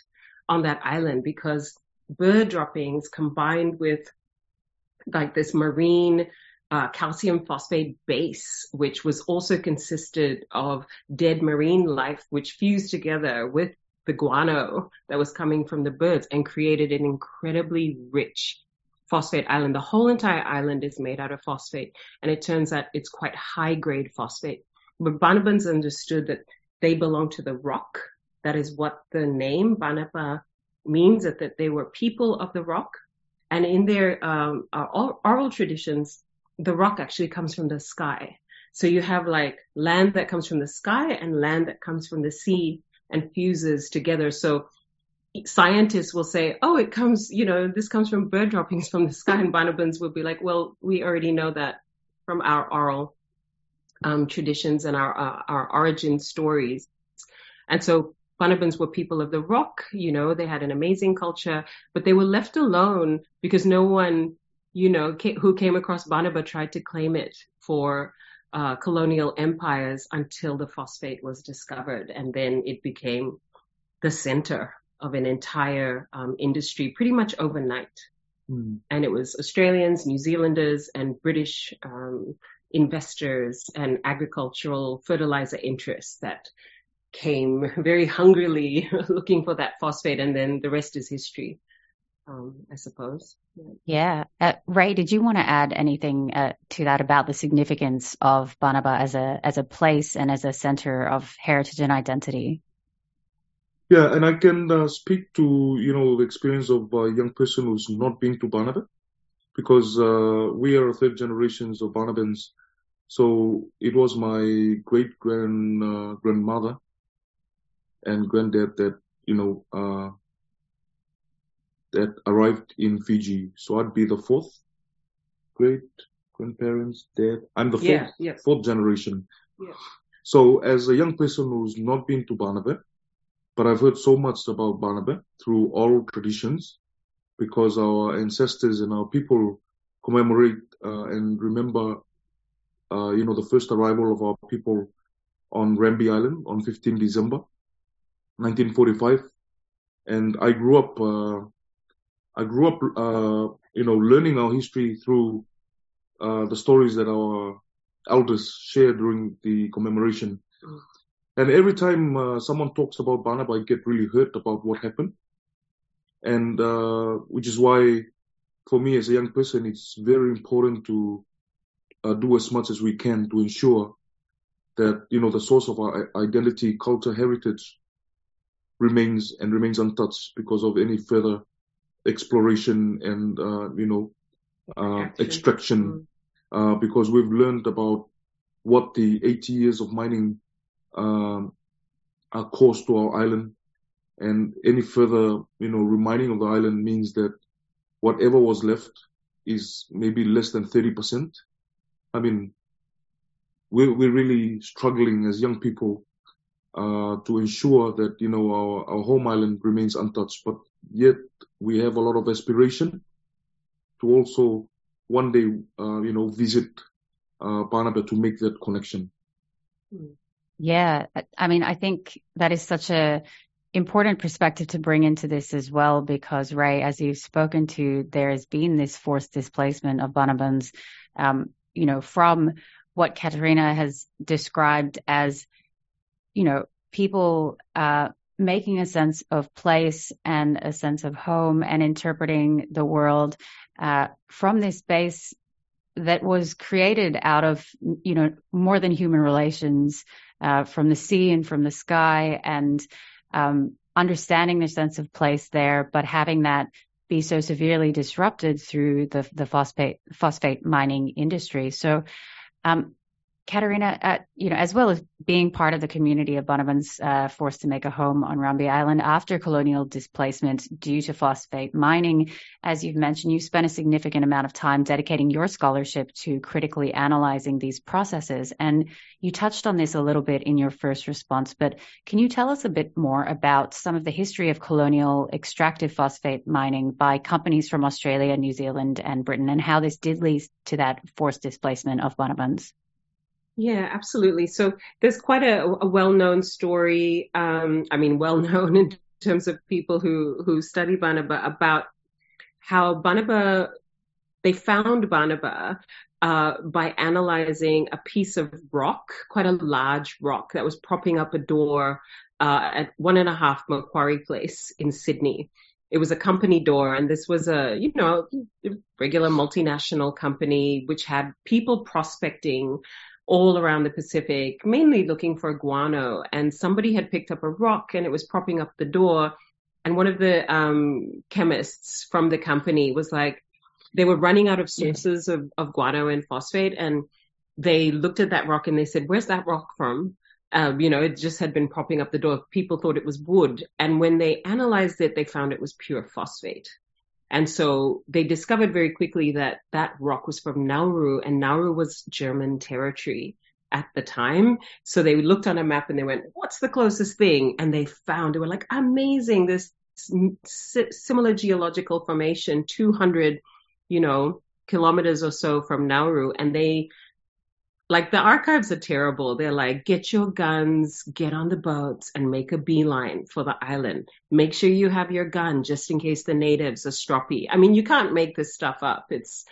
on that island because bird droppings combined with like this marine uh, calcium phosphate base, which was also consisted of dead marine life, which fused together with the guano that was coming from the birds and created an incredibly rich phosphate island. The whole entire island is made out of phosphate, and it turns out it's quite high grade phosphate. But Banabans understood that they belong to the rock. That is what the name Banaba means, that, that they were people of the rock. And in their um, oral traditions, the rock actually comes from the sky. So you have like land that comes from the sky and land that comes from the sea and fuses together. So scientists will say, oh, it comes, you know, this comes from bird droppings from the sky. And Banabans will be like, well, we already know that from our oral um, traditions and our, uh, our origin stories. And so Banabans were people of the rock, you know, they had an amazing culture, but they were left alone because no one, you know, who came across Banaba tried to claim it for uh, colonial empires until the phosphate was discovered, and then it became the center of an entire um, industry pretty much overnight. Mm. And it was Australians, New Zealanders, and British um, investors and agricultural fertilizer interests that came very hungrily looking for that phosphate, and then the rest is history um, I suppose. Yeah. Uh, Rae, did you want to add anything uh, to that about the significance of Banaba as a as a place and as a center of heritage and identity? Yeah, and I can uh, speak to you know the experience of a young person who's not been to Banaba, because uh, we are third generations of Banabans. So it was my great grand uh, grandmother and granddad that you know uh, that arrived in Fiji. So I'd be the fourth great grandparents dead. I'm the fourth, yeah, yes. fourth generation. Yeah. So as a young person who's not been to Banaba, but I've heard so much about Banaba through oral traditions because our ancestors and our people commemorate uh, and remember, uh, you know, the first arrival of our people on Rambi Island on 15 December 1945. And I grew up uh, I grew up, uh, you know, learning our history through uh, the stories that our elders shared during the commemoration. And every time uh, someone talks about Banaba, I get really hurt about what happened. And uh, which is why, for me as a young person, it's very important to uh, do as much as we can to ensure that you know the source of our identity, culture, heritage remains and remains untouched because of any further exploration and uh, you know uh, extraction. Uh, because we've learned about what the 80 years of mining um, are caused to our island, and any further you know reminding of the island means that whatever was left is maybe less than 30 percent. I mean, we're, we're really struggling as young people uh, to ensure that you know our, our home island remains untouched. But yet we have a lot of aspiration to also one day uh, you know visit uh, Banaba to make that connection. Yeah, I mean, I think that is such a important perspective to bring into this as well, because Rae, as you've spoken to, there has been this forced displacement of Banabans, um, you know, from what Katerina has described as, you know, people uh, making a sense of place and a sense of home and interpreting the world uh, from this space that was created out of, you know, more than human relations uh, from the sea and from the sky and um, understanding the sense of place there, but having that be so severely disrupted through the the phosphate phosphate mining industry. So, um, Katerina, you know, as well as being part of the community of Banabans uh, forced to make a home on Rambi Island after colonial displacement due to phosphate mining, as you've mentioned, you spent a significant amount of time dedicating your scholarship to critically analyzing these processes. And you touched on this a little bit in your first response, but can you tell us a bit more about some of the history of colonial extractive phosphate mining by companies from Australia, New Zealand, and Britain, and how this did lead to that forced displacement of Banabans? Yeah, absolutely. So there's quite a, a well-known story. Um, I mean, well-known in terms of people who who study Banaba about how Banaba they found Banaba uh, by analyzing a piece of rock, quite a large rock that was propping up a door uh, at one and a half Macquarie Place in Sydney. It was a company door, and this was a you know regular multinational company which had people prospecting all around the Pacific, mainly looking for guano. And somebody had picked up a rock and it was propping up the door. And one of the um, chemists from the company was like, they were running out of sources of, of guano and phosphate. And they looked at that rock and they said, where's that rock from? Um, you know, it just had been propping up the door. People thought it was wood. And when they analyzed it, they found it was pure phosphate. And so they discovered very quickly that that rock was from Nauru and Nauru was German territory at the time. So they looked on a map and they went, what's the closest thing? And they found, they were like, amazing, this similar geological formation, 200, you know, kilometers or so from Nauru. And they like the archives are terrible. They're like, get your guns, get on the boats, and make a beeline for the island. Make sure you have your gun just in case the natives are stroppy. I mean, you can't make this stuff up. It's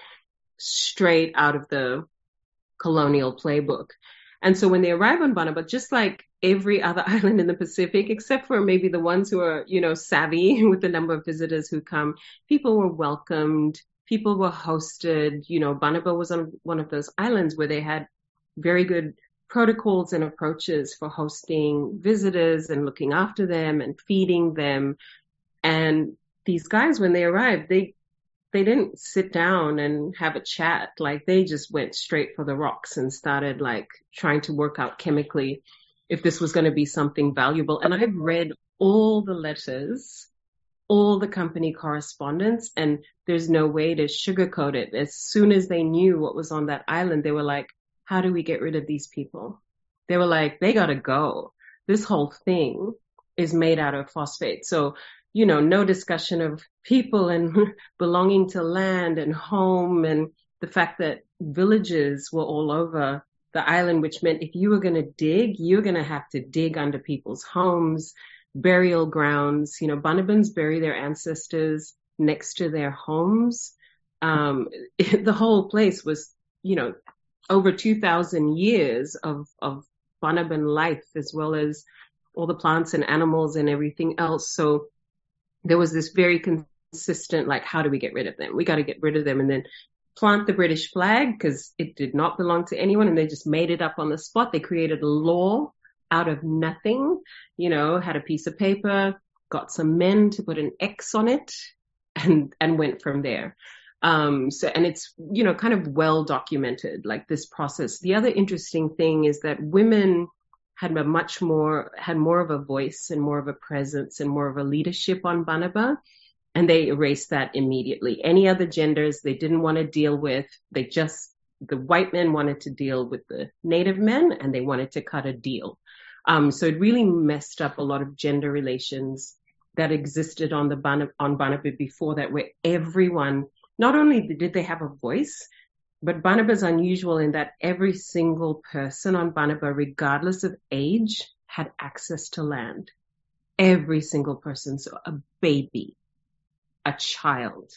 straight out of the colonial playbook. And so when they arrive on Banaba, just like every other island in the Pacific, except for maybe the ones who are, you know, savvy with the number of visitors who come, people were welcomed. People were hosted. You know, Banaba was on one of those islands where they had very good protocols and approaches for hosting visitors and looking after them and feeding them. And these guys, when they arrived, they they didn't sit down and have a chat. Like they just went straight for the rocks and started like trying to work out chemically if this was going to be something valuable. And I've read all the letters, all the company correspondence, and there's no way to sugarcoat it. As soon as they knew what was on that island, they were like, how do we get rid of these people? They were like, they gotta go. This whole thing is made out of phosphate. So, you know, no discussion of people and belonging to land and home and the fact that villages were all over the island, which meant if you were going to dig, you're going to have to dig under people's homes, burial grounds. You know, Banabans bury their ancestors next to their homes. Um, the whole place was you know, over 2,000 years of, of life as well as all the plants and animals and everything else. So there was this very consistent, like, how do we get rid of them? We got to get rid of them and then plant the British flag because it did not belong to anyone and they just made it up on the spot. They created a law out of nothing, you know, had a piece of paper, got some men to put an X on it and, and went from there. Um, so, and it's, you know, kind of well documented, like this process. The other interesting thing is that women had a much more, had more of a voice and more of a presence and more of a leadership on Banaba. And they erased that immediately. Any other genders they didn't want to deal with, they just, the white men wanted to deal with the native men and they wanted to cut a deal. Um, so it really messed up a lot of gender relations that existed on the Ban- on Banaba before that, where everyone not only did they have a voice, but Banaba is unusual in that every single person on Banaba, regardless of age, had access to land. Every single person, so a baby, a child,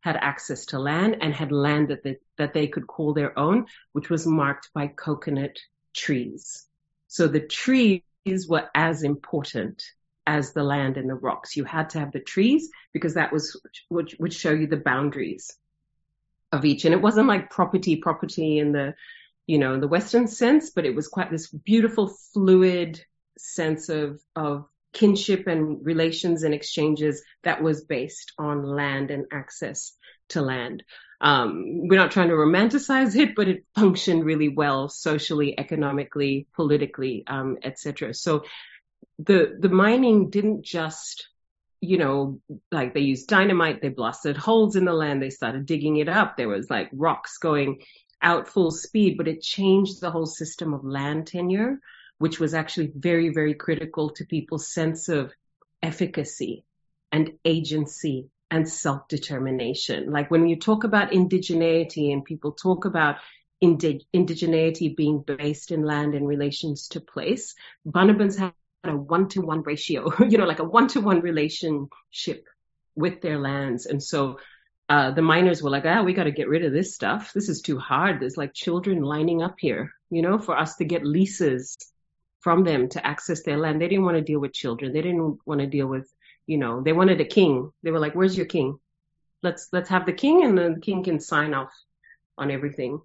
had access to land and had land that they, that they could call their own, which was marked by coconut trees. So the trees were as important as the land and the rocks. You had to have the trees because that was would, would show you the boundaries of each. And it wasn't like property, property in the, you know, in the Western sense, but it was quite this beautiful, fluid sense of, of kinship and relations and exchanges that was based on land and access to land. Um, we're not trying to romanticize it, but it functioned really well socially, economically, politically, um, etc. So the the mining didn't just you know like they used dynamite they blasted holes in the land they started digging it up. There was like rocks going out full speed but it changed the whole system of land tenure which was actually very very critical to people's sense of efficacy and agency and self-determination. Like when you talk about indigeneity and people talk about indig- indigeneity being based in land in relations to place Banabans have a one to one ratio, you know, like a one to one relationship with their lands. And so uh, the miners were like, ah, we got to get rid of this stuff. This is too hard. There's like children lining up here, you know, for us to get leases from them to access their land. They didn't want to deal with children. They didn't want to deal with, you know, they wanted a king. They were like, where's your king? Let's, let's have the king and the king can sign off on everything.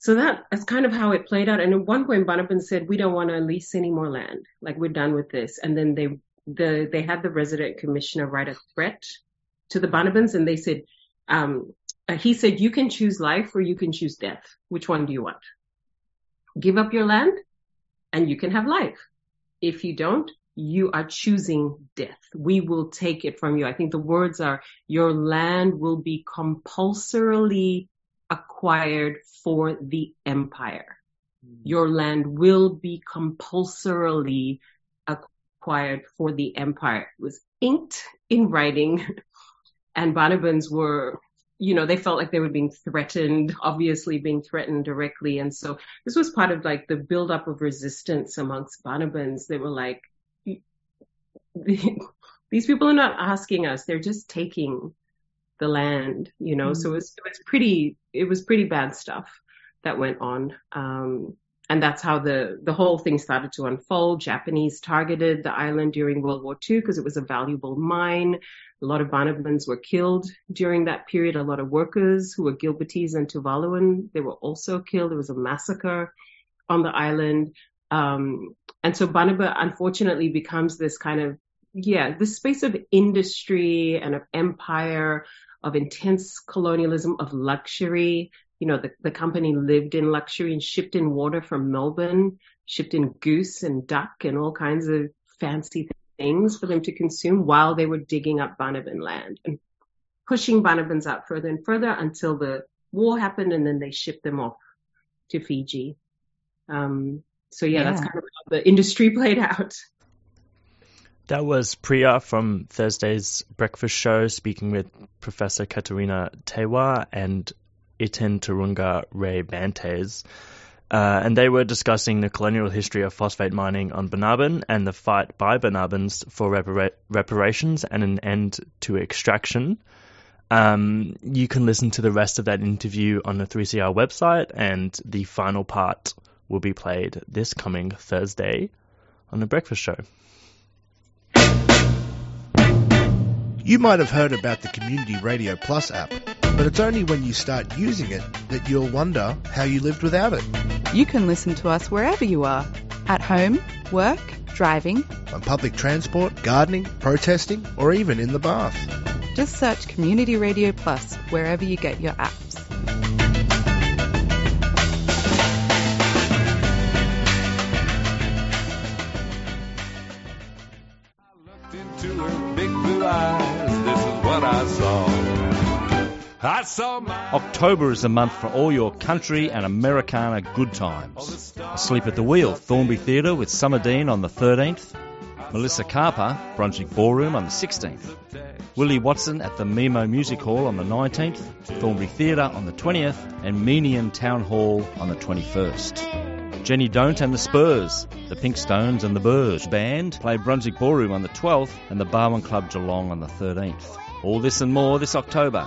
So that, that's kind of how it played out. And at one point, Banaban said, we don't want to lease any more land. Like we're done with this. And then they, the, they had the resident commissioner write a threat to the Banabans and they said, um, uh, he said, you can choose life or you can choose death. Which one do you want? Give up your land and you can have life. If you don't, you are choosing death. We will take it from you. I think the words are, your land will be compulsorily acquired for the empire. Mm. Your land will be compulsorily acquired for the empire. It was inked in writing and Banabans were, you know, they felt like they were being threatened, obviously being threatened directly. And so this was part of like the buildup of resistance amongst Banabans. They were like, these people are not asking us. They're just taking the land, you know. Mm. So it was, it was pretty, it was pretty bad stuff that went on. Um, and that's how the, the whole thing started to unfold. Japanese targeted the island during World War II because it was a valuable mine. A lot of Banabans were killed during that period. A lot of workers who were Gilbertese and Tuvaluan, they were also killed. There was a massacre on the island. Um, and so Banaba unfortunately becomes this kind of, yeah, this space of industry and of empire of intense colonialism, of luxury. You know, the, the company lived in luxury and shipped in water from Melbourne, shipped in goose and duck and all kinds of fancy things for them to consume while they were digging up Banaban land and pushing Banabans out further and further until the war happened and then they shipped them off to Fiji. Um, so yeah, yeah, that's kind of how the industry played out. That was Priya from Thursday's breakfast show speaking with Professor Katerina Teaiwa and Iten Turunga Ray Bantes. Uh, and they were discussing the colonial history of phosphate mining on Banaban and the fight by Banabans for repara- reparations and an end to extraction. Um, you can listen to the rest of that interview on the 3CR website, and the final part will be played this coming Thursday on the Breakfast Show. You might have heard about the Community Radio Plus app, but it's only when you start using it that you'll wonder how you lived without it. You can listen to us wherever you are at home, work, driving, On public transport, gardening, protesting, or even in the bath. Just search Community Radio Plus wherever you get your apps. October is the month for all your country and Americana good times. Asleep at the Wheel, Thornbury Theatre with Summer Dean on the 13th. Melissa Carper, Brunswick Ballroom on the 16th. Willie Watson at the Memo Music Hall on the 19th. Thornbury Theatre on the 20th. And Meeniyan Town Hall on the 21st. Jenny Don't and the Spurs, the Pink Stones and the Burrs Band play Brunswick Ballroom on the 12th and the Barwon Club Geelong on the 13th. All this and more this October.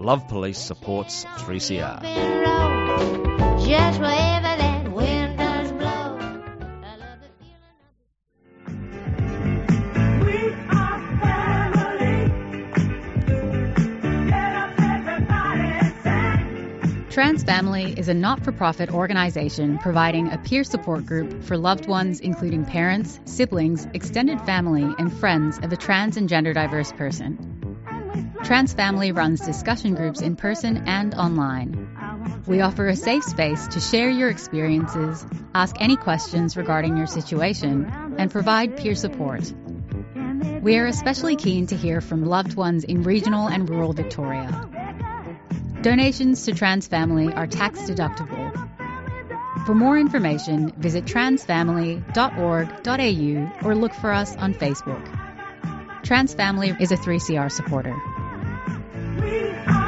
Love Police supports 3CR. Just wherever that wind does blow. Trans Family is a not for profit organization providing a peer support group for loved ones, including parents, siblings, extended family, and friends of a trans and gender diverse person. Trans Family runs discussion groups in person and online. We offer a safe space to share your experiences, ask any questions regarding your situation, and provide peer support. We are especially keen to hear from loved ones in regional and rural Victoria. Donations to Trans Family are tax deductible. For more information, visit transfamily.org.au or look for us on Facebook. Trans Family is a 3CR supporter. We are.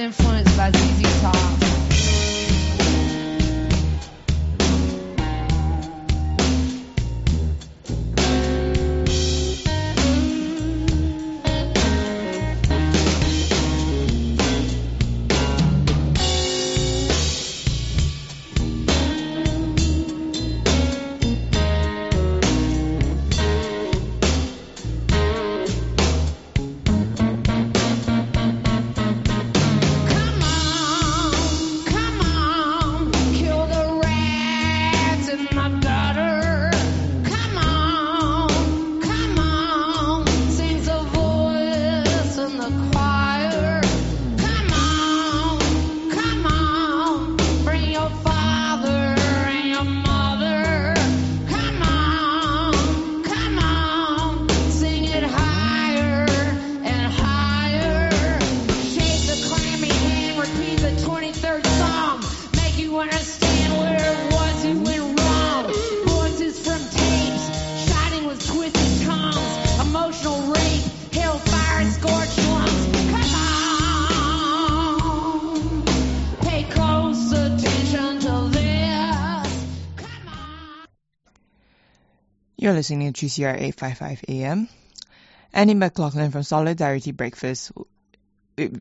Influenced by ZZ You're listening to GCR 855 AM. Annie McLoughlin from Solidarity Breakfast.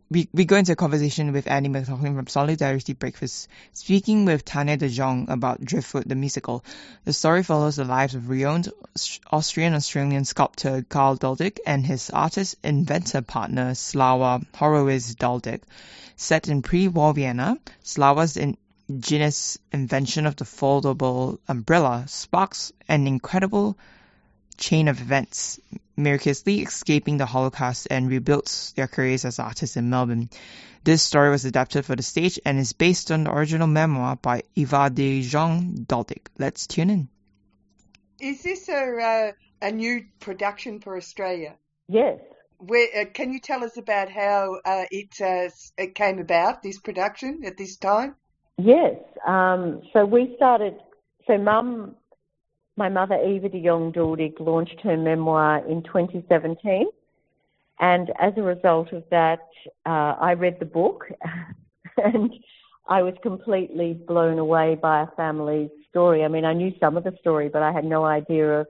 We, we go into a conversation with Annie McLoughlin from Solidarity Breakfast, speaking with Tania de Jong about Driftwood the musical. The story follows the lives of renowned Austrian-Australian sculptor Karl Duldig and his artist-inventor partner Slava Horowitz Duldig. Set in pre-war Vienna, Slava's ingenious invention of the foldable umbrella sparks an incredible chain of events, miraculously escaping the Holocaust and rebuilt their careers as artists in Melbourne. This story was adapted for the stage and is based on the original memoir by Eva de Jong Duldig. Let's tune in. Is this a uh, a new production for Australia? Yes. Where uh, can you tell us about how uh, it uh, it came about this production at this time? Yes. Um, so we started. So mum, my mother Eva de Jong Duldig launched her memoir in 2017, and as a result of that, uh, I read the book, and I was completely blown away by our family's story. I mean, I knew some of the story, but I had no idea of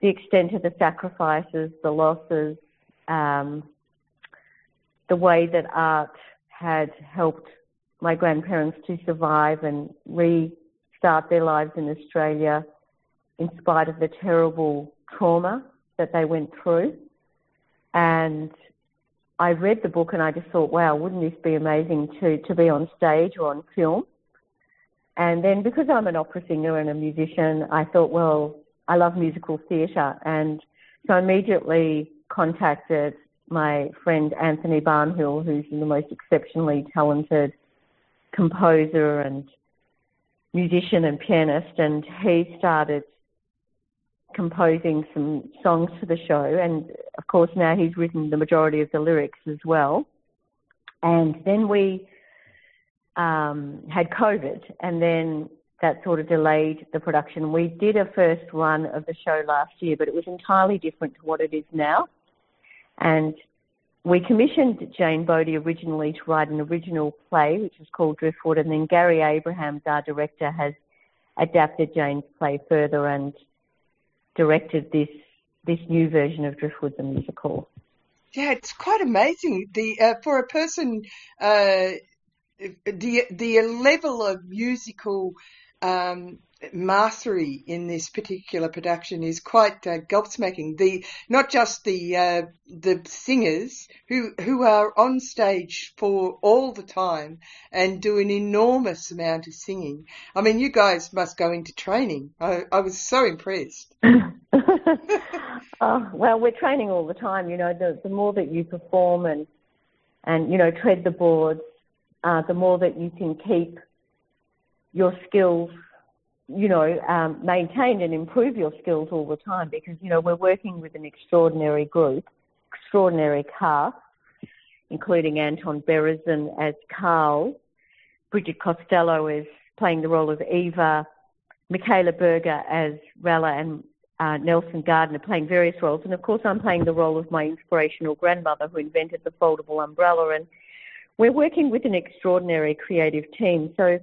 the extent of the sacrifices, the losses, um, the way that art had helped my grandparents to survive and restart their lives in Australia in spite of the terrible trauma that they went through. And I read the book and I just thought, wow, wouldn't this be amazing to, to be on stage or on film? And then because I'm an opera singer and a musician, I thought, well, I love musical theatre. And so I immediately contacted my friend Anthony Barnhill, who's the most exceptionally talented composer and musician and pianist, and he started composing some songs for the show. And of course, now he's written the majority of the lyrics as well. And then we um, had COVID, and then that sort of delayed the production. We did a first run of the show last year, but it was entirely different to what it is now. And we commissioned Jane Bodie originally to write an original play, which was called Driftwood, and then Gary Abrahams, our director, has adapted Jane's play further and directed this this new version of Driftwood the musical. Yeah, it's quite amazing. The uh, for a person, uh, the the level of musical um, mastery in this particular production is quite uh, gobsmacking. The not just the uh, the singers who who are on stage for all the time and do an enormous amount of singing. I mean, you guys must go into training. I, I was so impressed. oh, well, we're training all the time. You know, the the more that you perform and and you know tread the boards, uh, the more that you can keep your skills you know, um, maintain and improve your skills all the time because, you know, we're working with an extraordinary group, extraordinary cast, including Anton Berezin as Carl, Bridget Costello is playing the role of Eva, Michaela Burger as Rella, and uh, Nelson Gardner playing various roles. And of course, I'm playing the role of my inspirational grandmother who invented the foldable umbrella. And we're working with an extraordinary creative team. So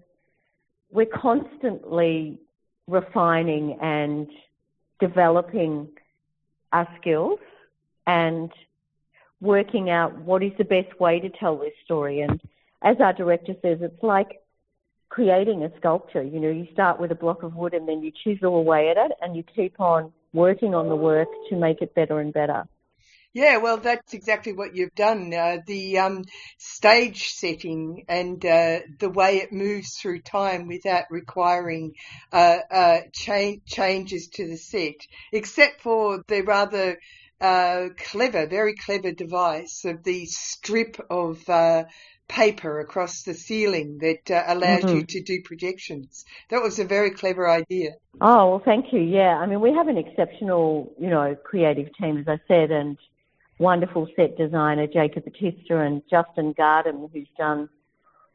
we're constantly refining and developing our skills and working out what is the best way to tell this story. And as our director says, it's like creating a sculpture. You know, you start with a block of wood and then you chisel away at it and you keep on working on the work to make it better and better. Yeah, well, that's exactly what you've done. Uh, the um, stage setting and uh, the way it moves through time without requiring uh, uh cha- changes to the set, except for the rather uh, clever, very clever device of the strip of uh, paper across the ceiling that uh, allows Mhm. you to do projections. That was a very clever idea. Oh, well, thank you. Yeah, I mean, we have an exceptional, you know, creative team, as I said, and wonderful set designer Jacob Batista and Justin Gardam, who's done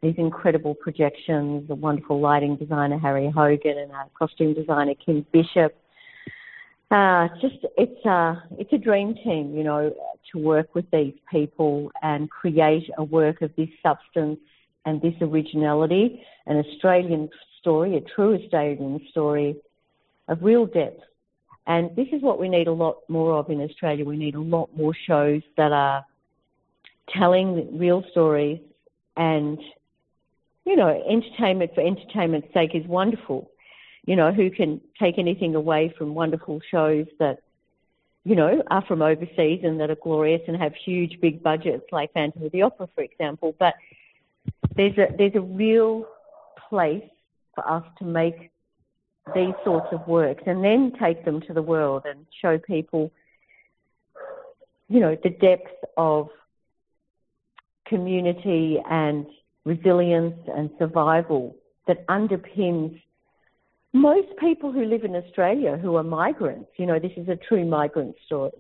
these incredible projections, a wonderful lighting designer Harry Hogan, and our costume designer Kim Bishop. Uh, just it's a it's a dream team, you know, to work with these people and create a work of this substance and this originality, an Australian story, a true Australian story of real depth. And this is what we need a lot more of in Australia. We need a lot more shows that are telling real stories and, you know, entertainment for entertainment's sake is wonderful. You know, who can take anything away from wonderful shows that, you know, are from overseas and that are glorious and have huge big budgets like Phantom of the Opera, for example. But there's a, there's a real place for us to make these sorts of works and then take them to the world and show people, you know, the depth of community and resilience and survival that underpins most people who live in Australia who are migrants. You know, this is a true migrant story.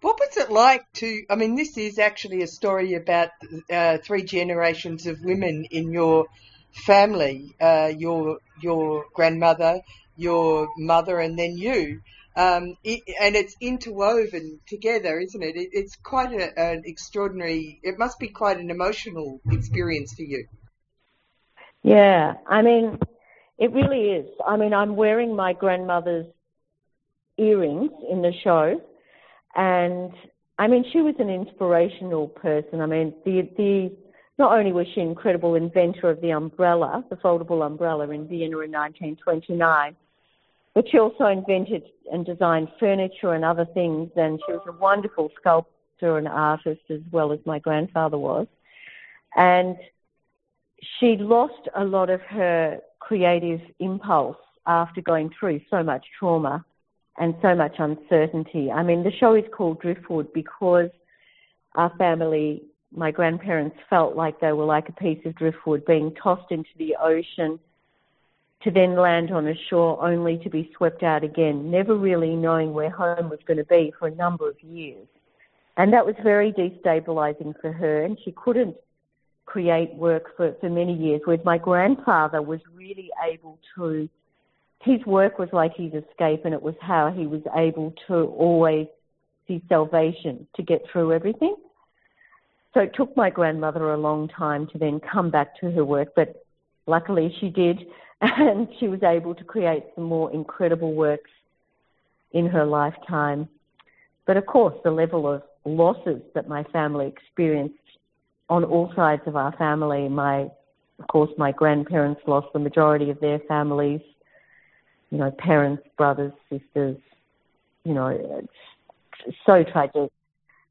What was it like to? I mean, this is actually a story about uh, three generations of women in your family. Uh, your your grandmother, your mother, and then you. Um, it, and it's interwoven together, isn't it? it it's quite a, an extraordinary. It must be quite an emotional experience for you. Yeah, I mean, it really is. I mean, I'm wearing my grandmother's earrings in the show, and I mean, she was an inspirational person. I mean, the the not only was she an incredible inventor of the umbrella, the foldable umbrella in Vienna in 1929, but she also invented and designed furniture and other things. And she was a wonderful sculptor and artist as well as my grandfather was. And she lost a lot of her creative impulse after going through so much trauma and so much uncertainty. I mean, the show is called Driftwood because our family, my grandparents felt like they were like a piece of driftwood being tossed into the ocean to then land on a shore only to be swept out again, never really knowing where home was going to be for a number of years. And that was very destabilizing for her, and she couldn't create work for, for many years, whereas my grandfather was really able to, his work was like his escape and it was how he was able to always see salvation to get through everything. So it took my grandmother a long time to then come back to her work, but luckily she did and she was able to create some more incredible works in her lifetime. But of course, the level of losses that my family experienced on all sides of our family. My, of course, my grandparents lost the majority of their families. You know, parents, brothers, sisters. You know, it's so tragic.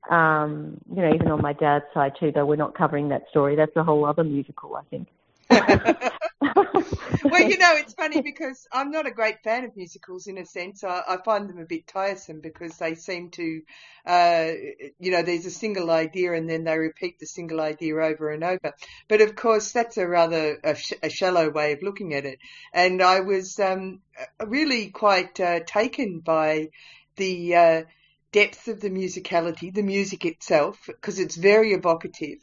Um, you know, even on my dad's side too, though we're not covering that story. That's a whole other musical, I think. well, you know, it's funny because I'm not a great fan of musicals in a sense. I, I find them a bit tiresome because they seem to, uh, you know, there's a single idea and then they repeat the single idea over and over. But of course, that's a rather a, sh- a shallow way of looking at it. And I was um, really quite uh, taken by the. Uh, depth of the musicality, the music itself, because it's very evocative.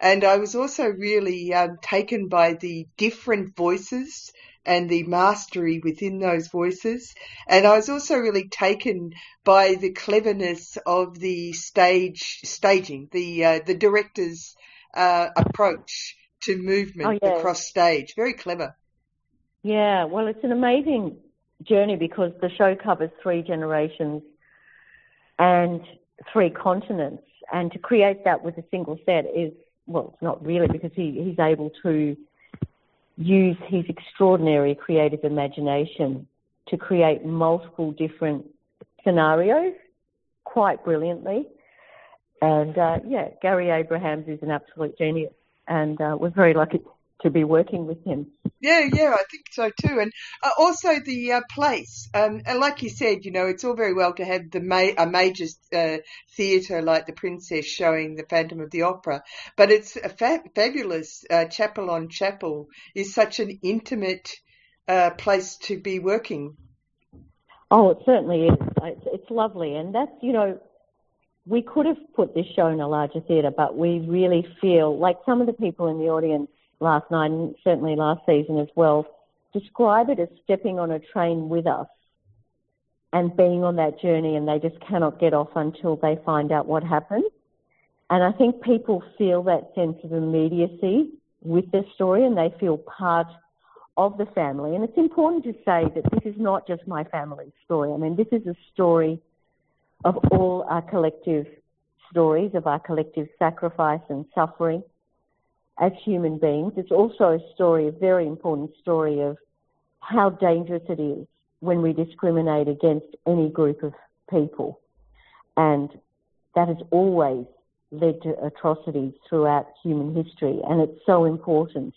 And I was also really um, taken by the different voices and the mastery within those voices. And I was also really taken by the cleverness of the stage staging, the uh, the director's uh, approach to movement Oh, yes. across stage. Very clever. Yeah, well, it's an amazing journey because the show covers three generations and three continents. And to create that with a single set is, well, it's not really because he, he's able to use his extraordinary creative imagination to create multiple different scenarios quite brilliantly. And uh, yeah, Gary Abrahams is an absolute genius, and uh, we're very lucky to be working with him. Yeah, yeah, I think so too. And uh, also the uh, place. Um, and like you said, you know, it's all very well to have the ma- a major uh, theatre like the Princess showing the Phantom of the Opera, but it's a fa- fabulous uh, chapel on chapel is such an intimate uh, place to be working. Oh, it certainly is. It's, it's lovely, and that's you know, we could have put this show in a larger theatre, but we really feel like some of the people in the audience last night, and certainly last season as well, describe it as stepping on a train with us and being on that journey, and they just cannot get off until they find out what happened. And I think people feel that sense of immediacy with their story, and they feel part of the family. And it's important to say that this is not just my family's story. I mean, this is a story of all our collective stories, of our collective sacrifice and suffering as human beings. It's also a story, a very important story of how dangerous it is when we discriminate against any group of people. And that has always led to atrocities throughout human history. And it's so important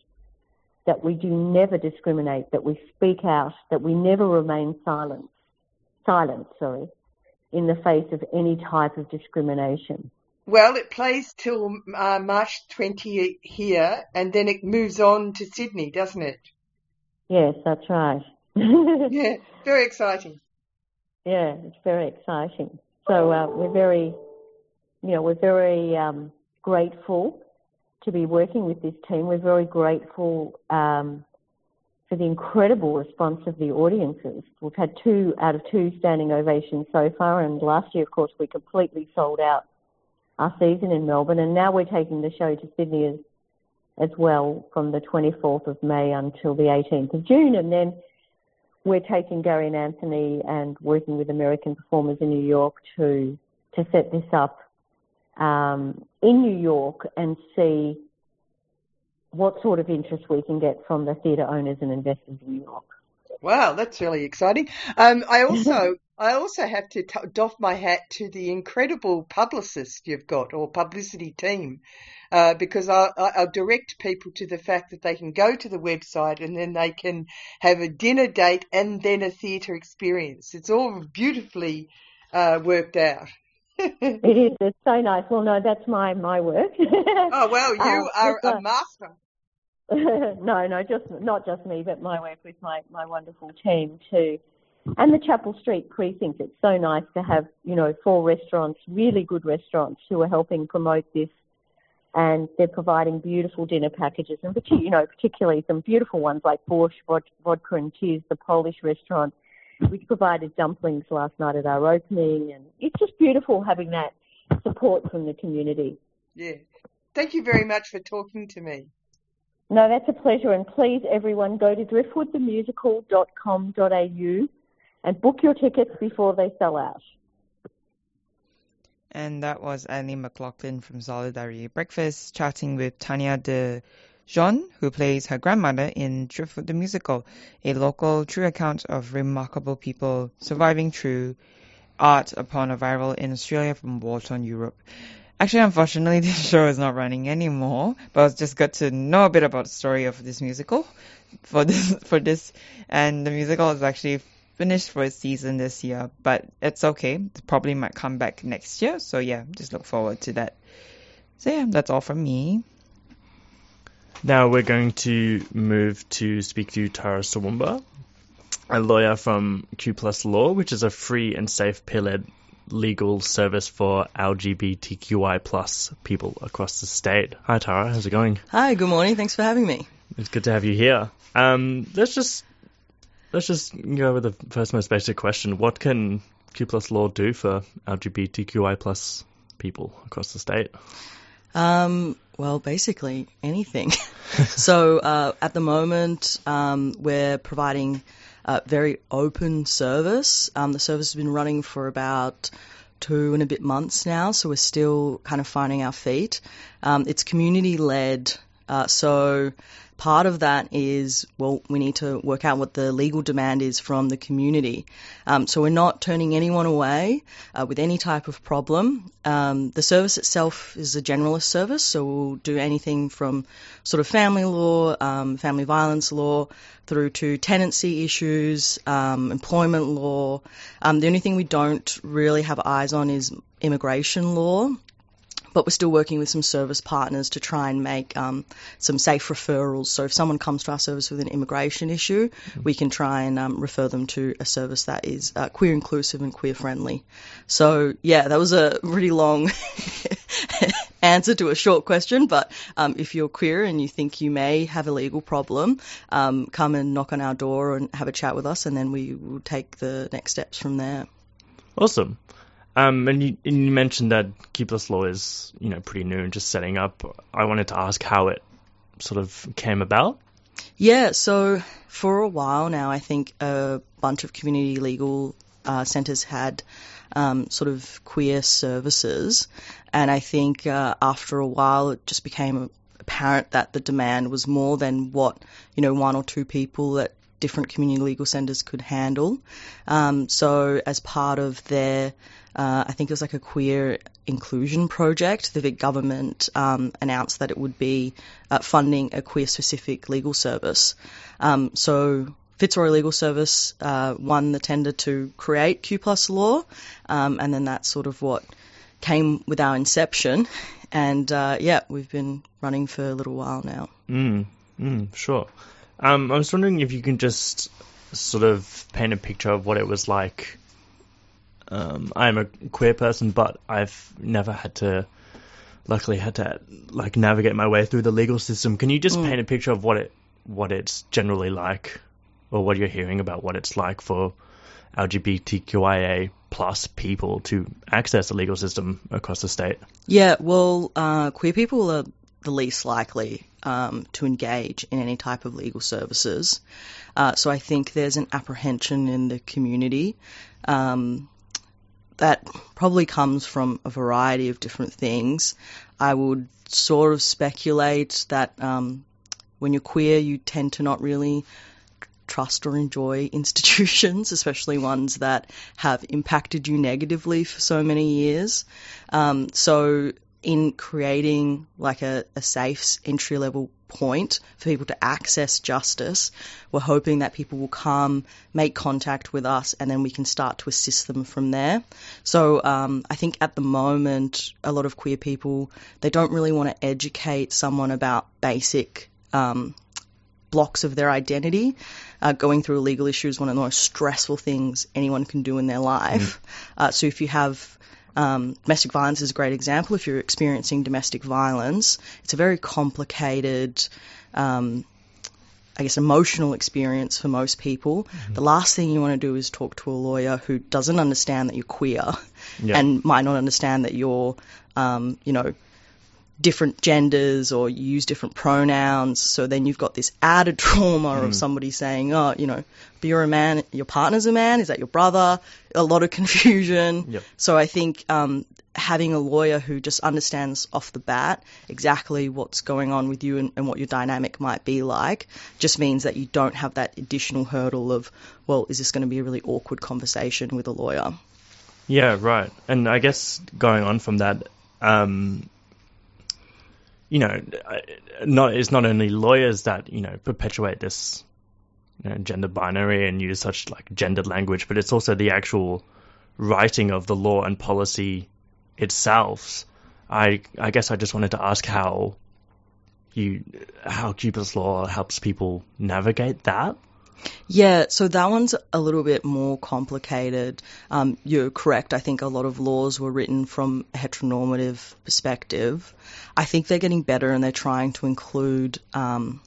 that we do never discriminate, that we speak out, that we never remain silent, silent, sorry, in the face of any type of discrimination. Well, it plays till uh, March 20 here, and then it moves on to Sydney, doesn't it? Yes, that's right. yeah, very exciting. Yeah, it's very exciting. So uh, we're very, you know, we're very um, grateful to be working with this team. We're very grateful um, for the incredible response of the audiences. We've had two out of two standing ovations so far, and last year, of course, we completely sold out our season in Melbourne, and now we're taking the show to Sydney as, as well from the 24th of May until the 18th of June, and then we're taking Gary and Anthony and working with American performers in New York to to set this up um, in New York and see what sort of interest we can get from the theatre owners and investors in New York. Wow, that's really exciting. Um, I also I also have to t- doff my hat to the incredible publicist you've got or publicity team. Uh, because I'll, I'll direct people to the fact that they can go to the website and then they can have a dinner date and then a theatre experience. It's all beautifully uh, worked out. it is. It's so nice. Well, no, that's my my work. oh well, you Uh, are a master. no, no, just not just me, but my work with my my wonderful team too, and the Chapel Street precinct. It's so nice to have you know four restaurants, really good restaurants, who are helping promote this, and they're providing beautiful dinner packages, and you know particularly some beautiful ones like Borscht, Vodka and Cheese, the Polish restaurant, which provided dumplings last night at our opening, and it's just beautiful having that support from the community. Yeah. Thank you very much for talking to me. No, that's a pleasure. And please, everyone, go to driftwoodthemusical.com.au and book your tickets before they sell out. And that was Annie McLoughlin from Solidarity Breakfast chatting with Tania de Jong, who plays her grandmother in Driftwood the Musical, a local true account of remarkable people surviving through art upon arrival in Australia from war-torn Europe. Actually, unfortunately, this show is not running anymore, but it's just got to know a bit about the story of this musical for this, for this, and the musical is actually finished for its season this year, but it's okay. It probably might come back next year, so yeah, just look forward to that. So yeah, that's all from me. Now we're going to move to speak to Tara Suamba, a lawyer from Q Plus Law, which is a free and safe peer-led legal service for LGBTQI plus people across the state. Hi Tara, how's it going? Hi, good morning. Thanks for having me. It's good to have you here. Um, let's just let's just go with the first most basic question: What can Q Plus Law do for LGBTQI plus people across the state? Um, well, basically anything. so uh, at the moment, um, we're providing a very open service. Um, the service has been running for about two and a bit months now, so we're still kind of finding our feet. Um, it's community led, uh, so part of that is well, we need to work out what the legal demand is from the community. Um, so we're not turning anyone away uh, with any type of problem. Um, the service itself is a generalist service, so we'll do anything from sort of family law, um, family violence law, through to tenancy issues, um, employment law. Um, the only thing we don't really have eyes on is immigration law but we're still working with some service partners to try and make um, some safe referrals. So if someone comes to our service with an immigration issue, we can try and um, refer them to a service that is uh, queer inclusive and queer friendly. So yeah, that was a really long answer to a short question, but um, if you're queer and you think you may have a legal problem, um, come and knock on our door and have a chat with us, and then we will take the next steps from there. Awesome. Um, and you, and you mentioned that Plus Law is, you know, pretty new and just setting up. I wanted to ask how it sort of came about. Yeah, so for a while now, I think a bunch of community legal uh, centres had um, sort of queer services, and I think uh, after a while it just became apparent that the demand was more than what you know one or two people at different community legal centres could handle. Um, so as part of their, uh, I think it was like a queer inclusion project, the Vic government um, announced that it would be uh, funding a queer specific legal service. Um, so Fitzroy Legal Service uh, won the tender to create Q Plus Law, um, and then that's sort of what came with our inception. And uh, yeah, we've been running for a little while now. Mm, mm, sure. Um, I was wondering if you can just sort of paint a picture of what it was like. Um, I'm a queer person, but I've never had to, luckily, had to like navigate my way through the legal system. Can you just Mm. paint a picture of what it, what it's generally like, or what you're hearing about what it's like for LGBTQIA plus people to access the legal system across the state? Yeah, well, uh, queer people are the least likely um, to engage in any type of legal services. Uh, so I think there's an apprehension in the community um, that probably comes from a variety of different things. I would sort of speculate that um, when you're queer, you tend to not really trust or enjoy institutions, especially ones that have impacted you negatively for so many years. Um, so, in creating like a, a safe entry level point for people to access justice, we're hoping that people will come, make contact with us, and then we can start to assist them from there. So, um, I think at the moment, a lot of queer people they don't really want to educate someone about basic. Um, blocks of their identity. Uh, going through a legal issue is one of the most stressful things anyone can do in their life. Uh, so if you have um, domestic violence is a great example. If you're experiencing domestic violence, it's a very complicated, um, I guess, emotional experience for most people. The last thing you want to do is talk to a lawyer who doesn't understand that you're queer Yeah. and might not understand that you're, um, you know, different genders or you use different pronouns. So then you've got this added trauma Mm. of somebody saying, oh, you know, but you're a man, your partner's a man, is that your brother? A lot of confusion. Yep. So I think um, having a lawyer who just understands off the bat exactly what's going on with you and, and what your dynamic might be like just means that you don't have that additional hurdle of, well, is this going to be a really awkward conversation with a lawyer? Yeah, right. And I guess going on from that, um, you know, not it's not only lawyers that you know perpetuate this you know, gender binary and use such like gendered language, but it's also the actual writing of the law and policy itself. I I guess I just wanted to ask how you how Q Plus Law helps people navigate that. Yeah, so that one's a little bit more complicated. Um, you're correct. I think a lot of laws were written from a heteronormative perspective. I think they're getting better and they're trying to include, um,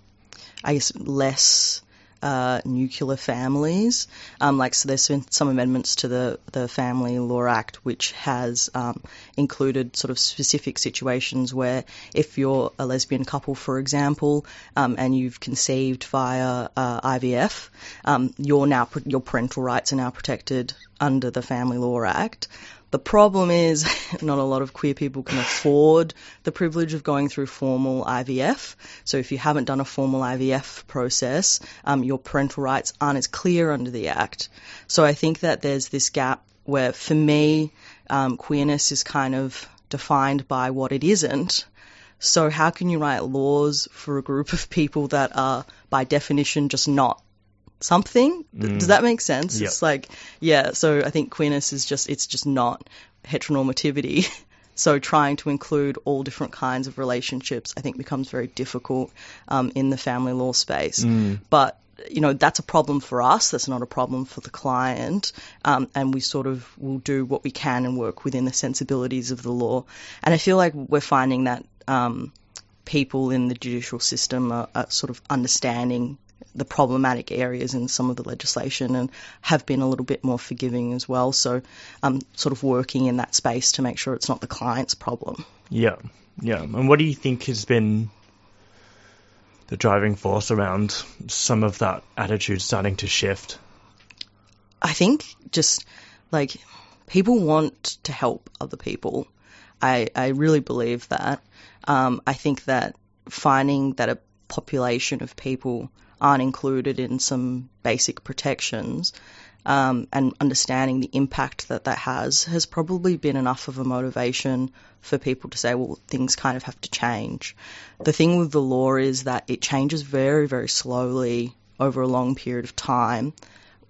I guess, less uh, nuclear families. Um, like, so there's been some amendments to the, the Family Law Act, which has um, included sort of specific situations where if you're a lesbian couple, for example, um, and you've conceived via uh, IVF, um, you're now your parental rights are now protected under the Family Law Act. The problem is not a lot of queer people can afford the privilege of going through formal IVF. So if you haven't done a formal IVF process, um, your parental rights aren't as clear under the Act. So I think that there's this gap where, for me, um, queerness is kind of defined by what it isn't. So how can you write laws for a group of people that are, by definition, just not something? Mm. Does that make sense? Yep. It's like, yeah. So I think queerness is just, it's just not heteronormativity. So trying to include all different kinds of relationships, I think, becomes very difficult um, in the family law space. Mm. But you know that's a problem for us. That's not a problem for the client, um, and we sort of will do what we can and work within the sensibilities of the law. And I feel like we're finding that um, people in the judicial system are, are sort of understanding the problematic areas in some of the legislation and have been a little bit more forgiving as well. So, um, sort of working in that space to make sure it's not the client's problem. Yeah, yeah. And what do you think has been the driving force around some of that attitude starting to shift? I think just like people want to help other people. I, I really believe that. Um, I think that finding that a population of people aren't included in some basic protections. Um, and understanding the impact that that has has probably been enough of a motivation for people to say, well, things kind of have to change. The thing with the law is that it changes very, very slowly over a long period of time.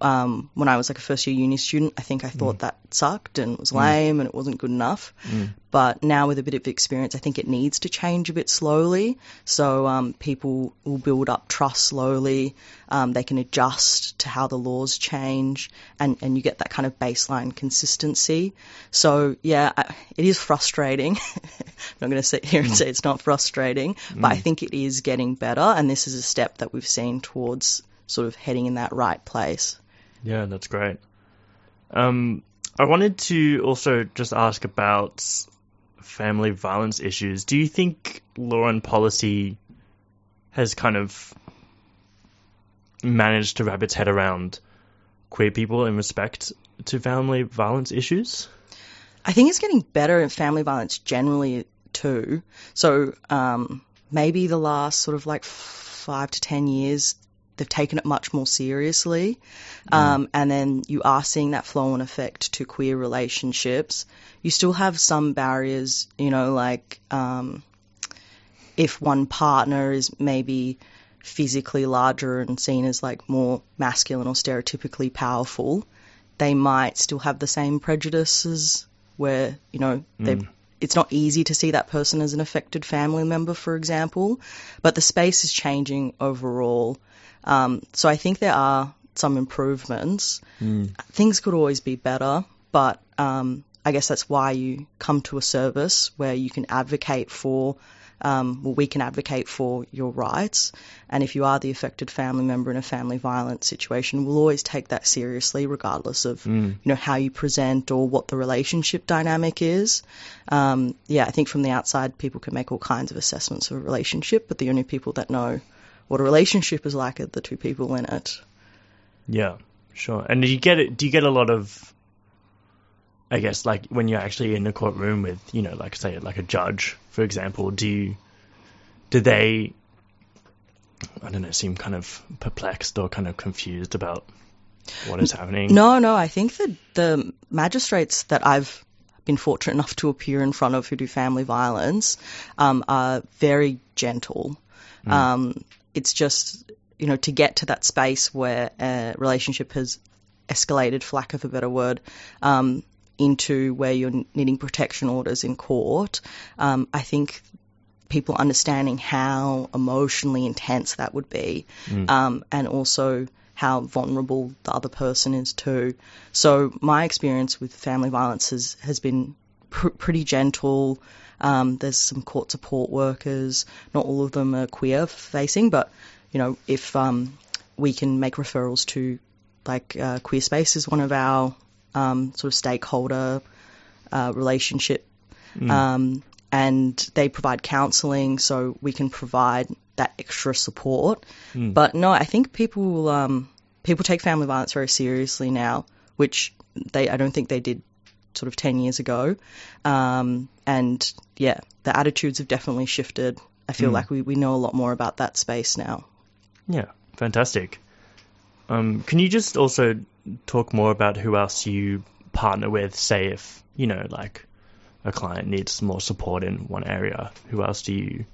Um, when I was like a first year uni student, I think I thought that sucked and was Mm. lame and it wasn't good enough. Mm. But now with a bit of experience, I think it needs to change a bit slowly. So um, people will build up trust slowly. Um, they can adjust to how the laws change, and, and you get that kind of baseline consistency. So yeah, I, it is frustrating. I'm not going to sit here and Mm. say it's not frustrating, but I Mm. think it is getting better, and this is a step that we've seen towards sort of heading in that right place. Yeah, that's great. Um, I wanted to also just ask about family violence issues. Do you think law and policy has kind of managed to wrap its head around queer people in respect to family violence issues? I think it's getting better in family violence generally too. So um, maybe the last sort of like five to ten years, they've taken it much more seriously. Um, and then you are seeing that flow and effect to queer relationships. You still have some barriers, you know, like um, if one partner is maybe physically larger and seen as like more masculine or stereotypically powerful, they might still have the same prejudices where, you know, they Mm. it's not easy to see that person as an affected family member, for example, but the space is changing overall. Um, so I think there are some improvements. Things could always be better, but um, I guess that's why you come to a service where you can advocate for, um, well, we can advocate for your rights. And if you are the affected family member in a family violence situation, we'll always take that seriously, regardless of Mm. you know how you present or what the relationship dynamic is. Um, yeah, I think from the outside, people can make all kinds of assessments of a relationship, but the only people that know what a relationship is like are the two people in it. Yeah, sure. And do you get it? Do you get a lot of, I guess, like when you're actually in a courtroom with, you know, like say, like a judge, for example, do you, do they, I don't know, seem kind of perplexed or kind of confused about what is happening? No, no, I think that the magistrates that I've been fortunate enough to appear in front of who do family violence um, are very gentle. Mm. Um, it's just, you know, to get to that space where a relationship has escalated, for lack of a better word, um, into where you're needing protection orders in court, um, I think people understanding how emotionally intense that would be, Mm. um, and also how vulnerable the other person is too. So my experience with family violence has, has been pr- pretty gentle. Um, there's some court support workers. Not all of them are queer facing, but you know, if um, we can make referrals to like uh, Queer Space is one of our um, sort of stakeholder uh, relationship Mm. um, and they provide counselling, so we can provide that extra support. Mm. But no, I think people um, people take family violence very seriously now, which they I don't think they did sort of ten years ago. Um, and yeah, the attitudes have definitely shifted. I feel Mm. like we, we know a lot more about that space now. Yeah, fantastic. Um, can you just also talk more about who else you partner with? Say, if you know, like a client needs more support in one area, who else do you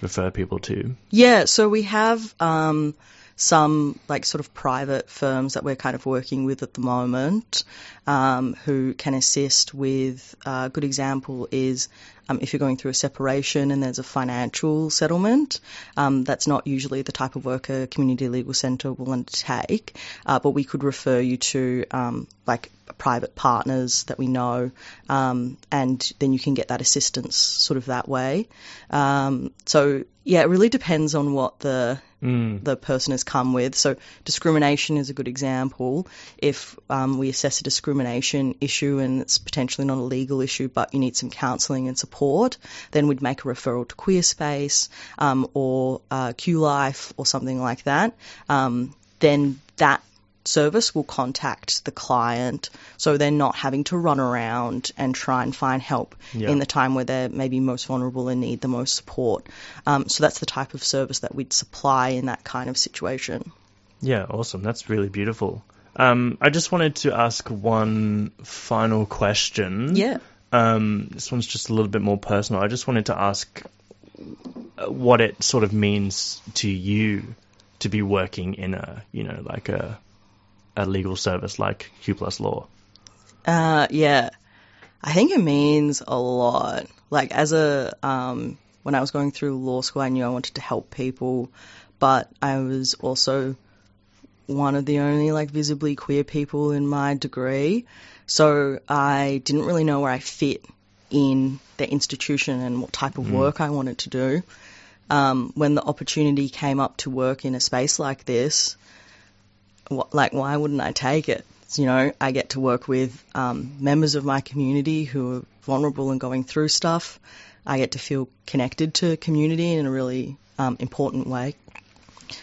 refer people to? Yeah, so we have um, some like sort of private firms that we're kind of working with at the moment um, who can assist with. A good example is um, if you're going through a separation and there's a financial settlement. Um, that's not usually the type of work a community legal centre will undertake, uh, but we could refer you to um, like private partners that we know, um, and then you can get that assistance sort of that way. Um, so yeah, it really depends on what the Mm. the person has come with. So discrimination is a good example. If um, we assess a discrimination issue and it's potentially not a legal issue, but you need some counselling and support, then we'd make a referral to Queer Space um, or uh, Q Life or something like that. Um, then that service will contact the client so they're not having to run around and try and find help Yeah. in the time where they're maybe most vulnerable and need the most support. Um, so that's the type of service that we'd supply in that kind of situation. Yeah, awesome. That's really beautiful. Um, I just wanted to ask one final question. Yeah. Um, this one's just a little bit more personal. I just wanted to ask what it sort of means to you to be working in a, you know, like a a legal service like Q Plus Law. Uh, yeah. I think it means a lot. Like as a um, when I was going through law school, I knew I wanted to help people, but I was also one of the only like visibly queer people in my degree, so I didn't really know where I fit in the institution and what type of Mm. work I wanted to do. Um, when the opportunity came up to work in a space like this, like why wouldn't I take it? You know, I get to work with um, members of my community who are vulnerable and going through stuff. I get to feel connected to community in a really um, important way.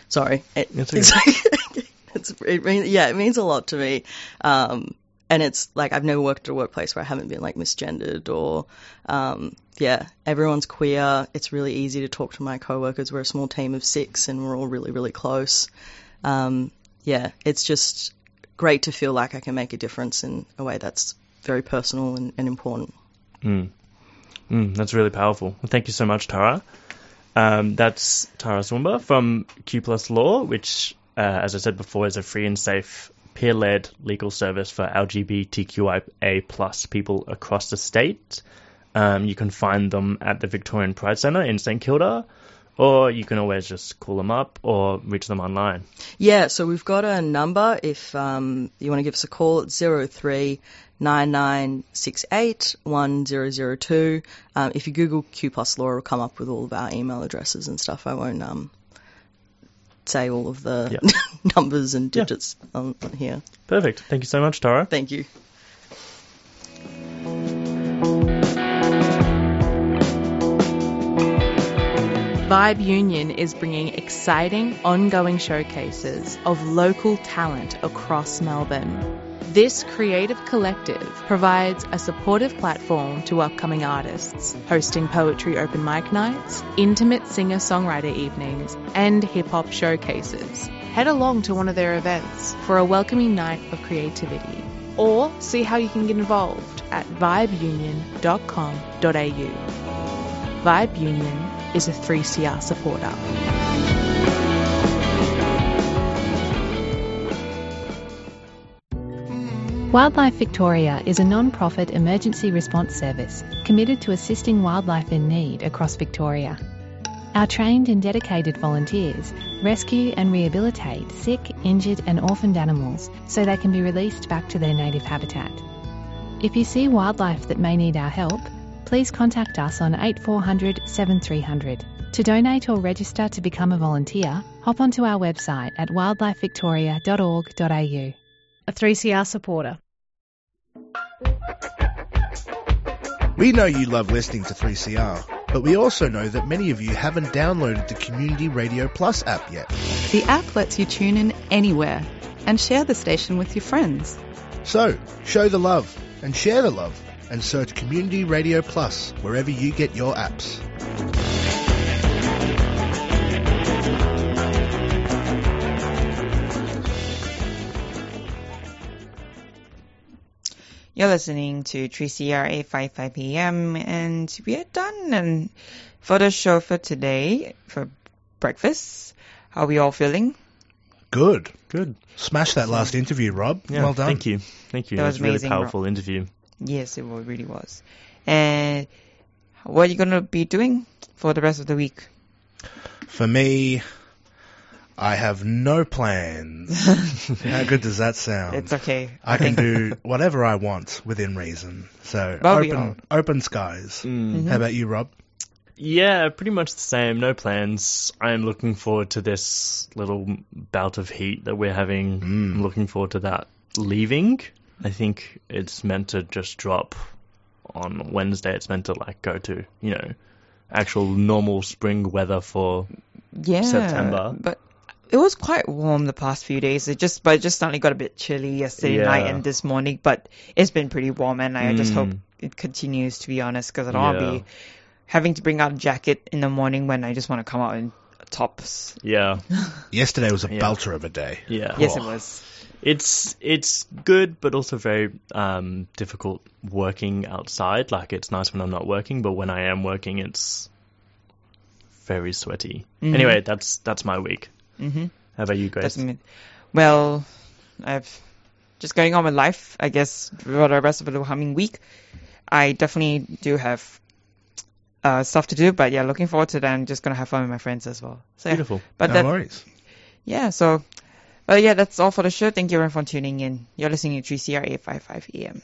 Sorry, it, It's it's, it's it means, yeah, it means a lot to me. Um, and it's like I've never worked at a workplace where I haven't been like misgendered or um, yeah, everyone's queer. It's really easy to talk to my coworkers. We're a small team of six, and we're all really really close. Um, yeah, it's just great to feel like I can make a difference in a way that's very personal and, and important. Mm. Mm, that's really powerful. Well, thank you so much, Tara. Um, that's Tara Suamba from Q Plus Law, which, uh, as I said before, is a free and safe peer-led legal service for LGBTQIA plus people across the state. Um, you can find them at the Victorian Pride Centre in St Kilda, or you can always just call them up or reach them online. Yeah, so we've got a number if um, you want to give us a call. It's zero three nine nine six eight one zero zero two. Um, if you Google Q Plus Law, it'll come up with all of our email addresses and stuff. I won't um, say all of the numbers and digits on, on here. Perfect. Thank you so much, Tara. Thank you. Vibe Union is bringing exciting, ongoing showcases of local talent across Melbourne. This creative collective provides a supportive platform to upcoming artists, hosting poetry open mic nights, intimate singer songwriter evenings, and hip hop showcases. Head along to one of their events for a welcoming night of creativity, or see how you can get involved at vibeunion.com.au. Vibe Union is a 3CR supporter. Wildlife Victoria is a non-profit emergency response service committed to assisting wildlife in need across Victoria. Our trained and dedicated volunteers rescue and rehabilitate sick, injured and orphaned animals so they can be released back to their native habitat. If you see wildlife that may need our help, please contact us on 8400 7300. To donate or register to become a volunteer, hop onto our website at wildlifevictoria.org.au. A 3CR supporter. We know you love listening to 3CR, but we also know that many of you haven't downloaded the Community Radio Plus app yet. The app lets you tune in anywhere and share the station with your friends. So, show the love and share the love and search Community Radio Plus wherever you get your apps. You're listening to 3CR 855 PM and we are done and for the show for today for breakfast. How are we all feeling? Good. Good. Smash that last interview, Rob. Yeah, well done. Thank you. Thank you. That It was was a really powerful Rob. interview. Yes, it really was. And what are you going to be doing for the rest of the week? For me, I have no plans. How good does that sound? It's okay. I, I can do whatever I want within reason. So Well, we open, open skies. Mm. How about you, Rob? Yeah, pretty much the same. No plans. I am looking forward to this little bout of heat that we're having. I'm looking forward to that leaving. I think it's meant to just drop on Wednesday. It's meant to like go to, you know, actual normal spring weather for Yeah, September. But it was quite warm the past few days. It just, but it just suddenly got a bit chilly yesterday Yeah. night and this morning. But it's been pretty warm, and I just hope Mm. it continues. To be honest, because I don't want Yeah. to be having to bring out a jacket in the morning when I just want to come out in tops. Yeah. Yesterday was a Yeah. belter of a day. Yeah. Yes, it was. It's it's good, but also very um, difficult working outside. Like it's nice when I'm not working, but when I am working, it's very sweaty. Mhm. Anyway, that's that's my week. Mm-hmm. How about you, guys? Mean, well, I've just going on with life, I guess, for the rest of the coming week. I definitely do have uh, stuff to do, but yeah, looking forward to that. I'm just gonna have fun with my friends as well. So, yeah. Beautiful. But no that, worries. yeah, so, but yeah, that's all for the show. Thank you everyone for tuning in. You're listening to 3CR 855 AM.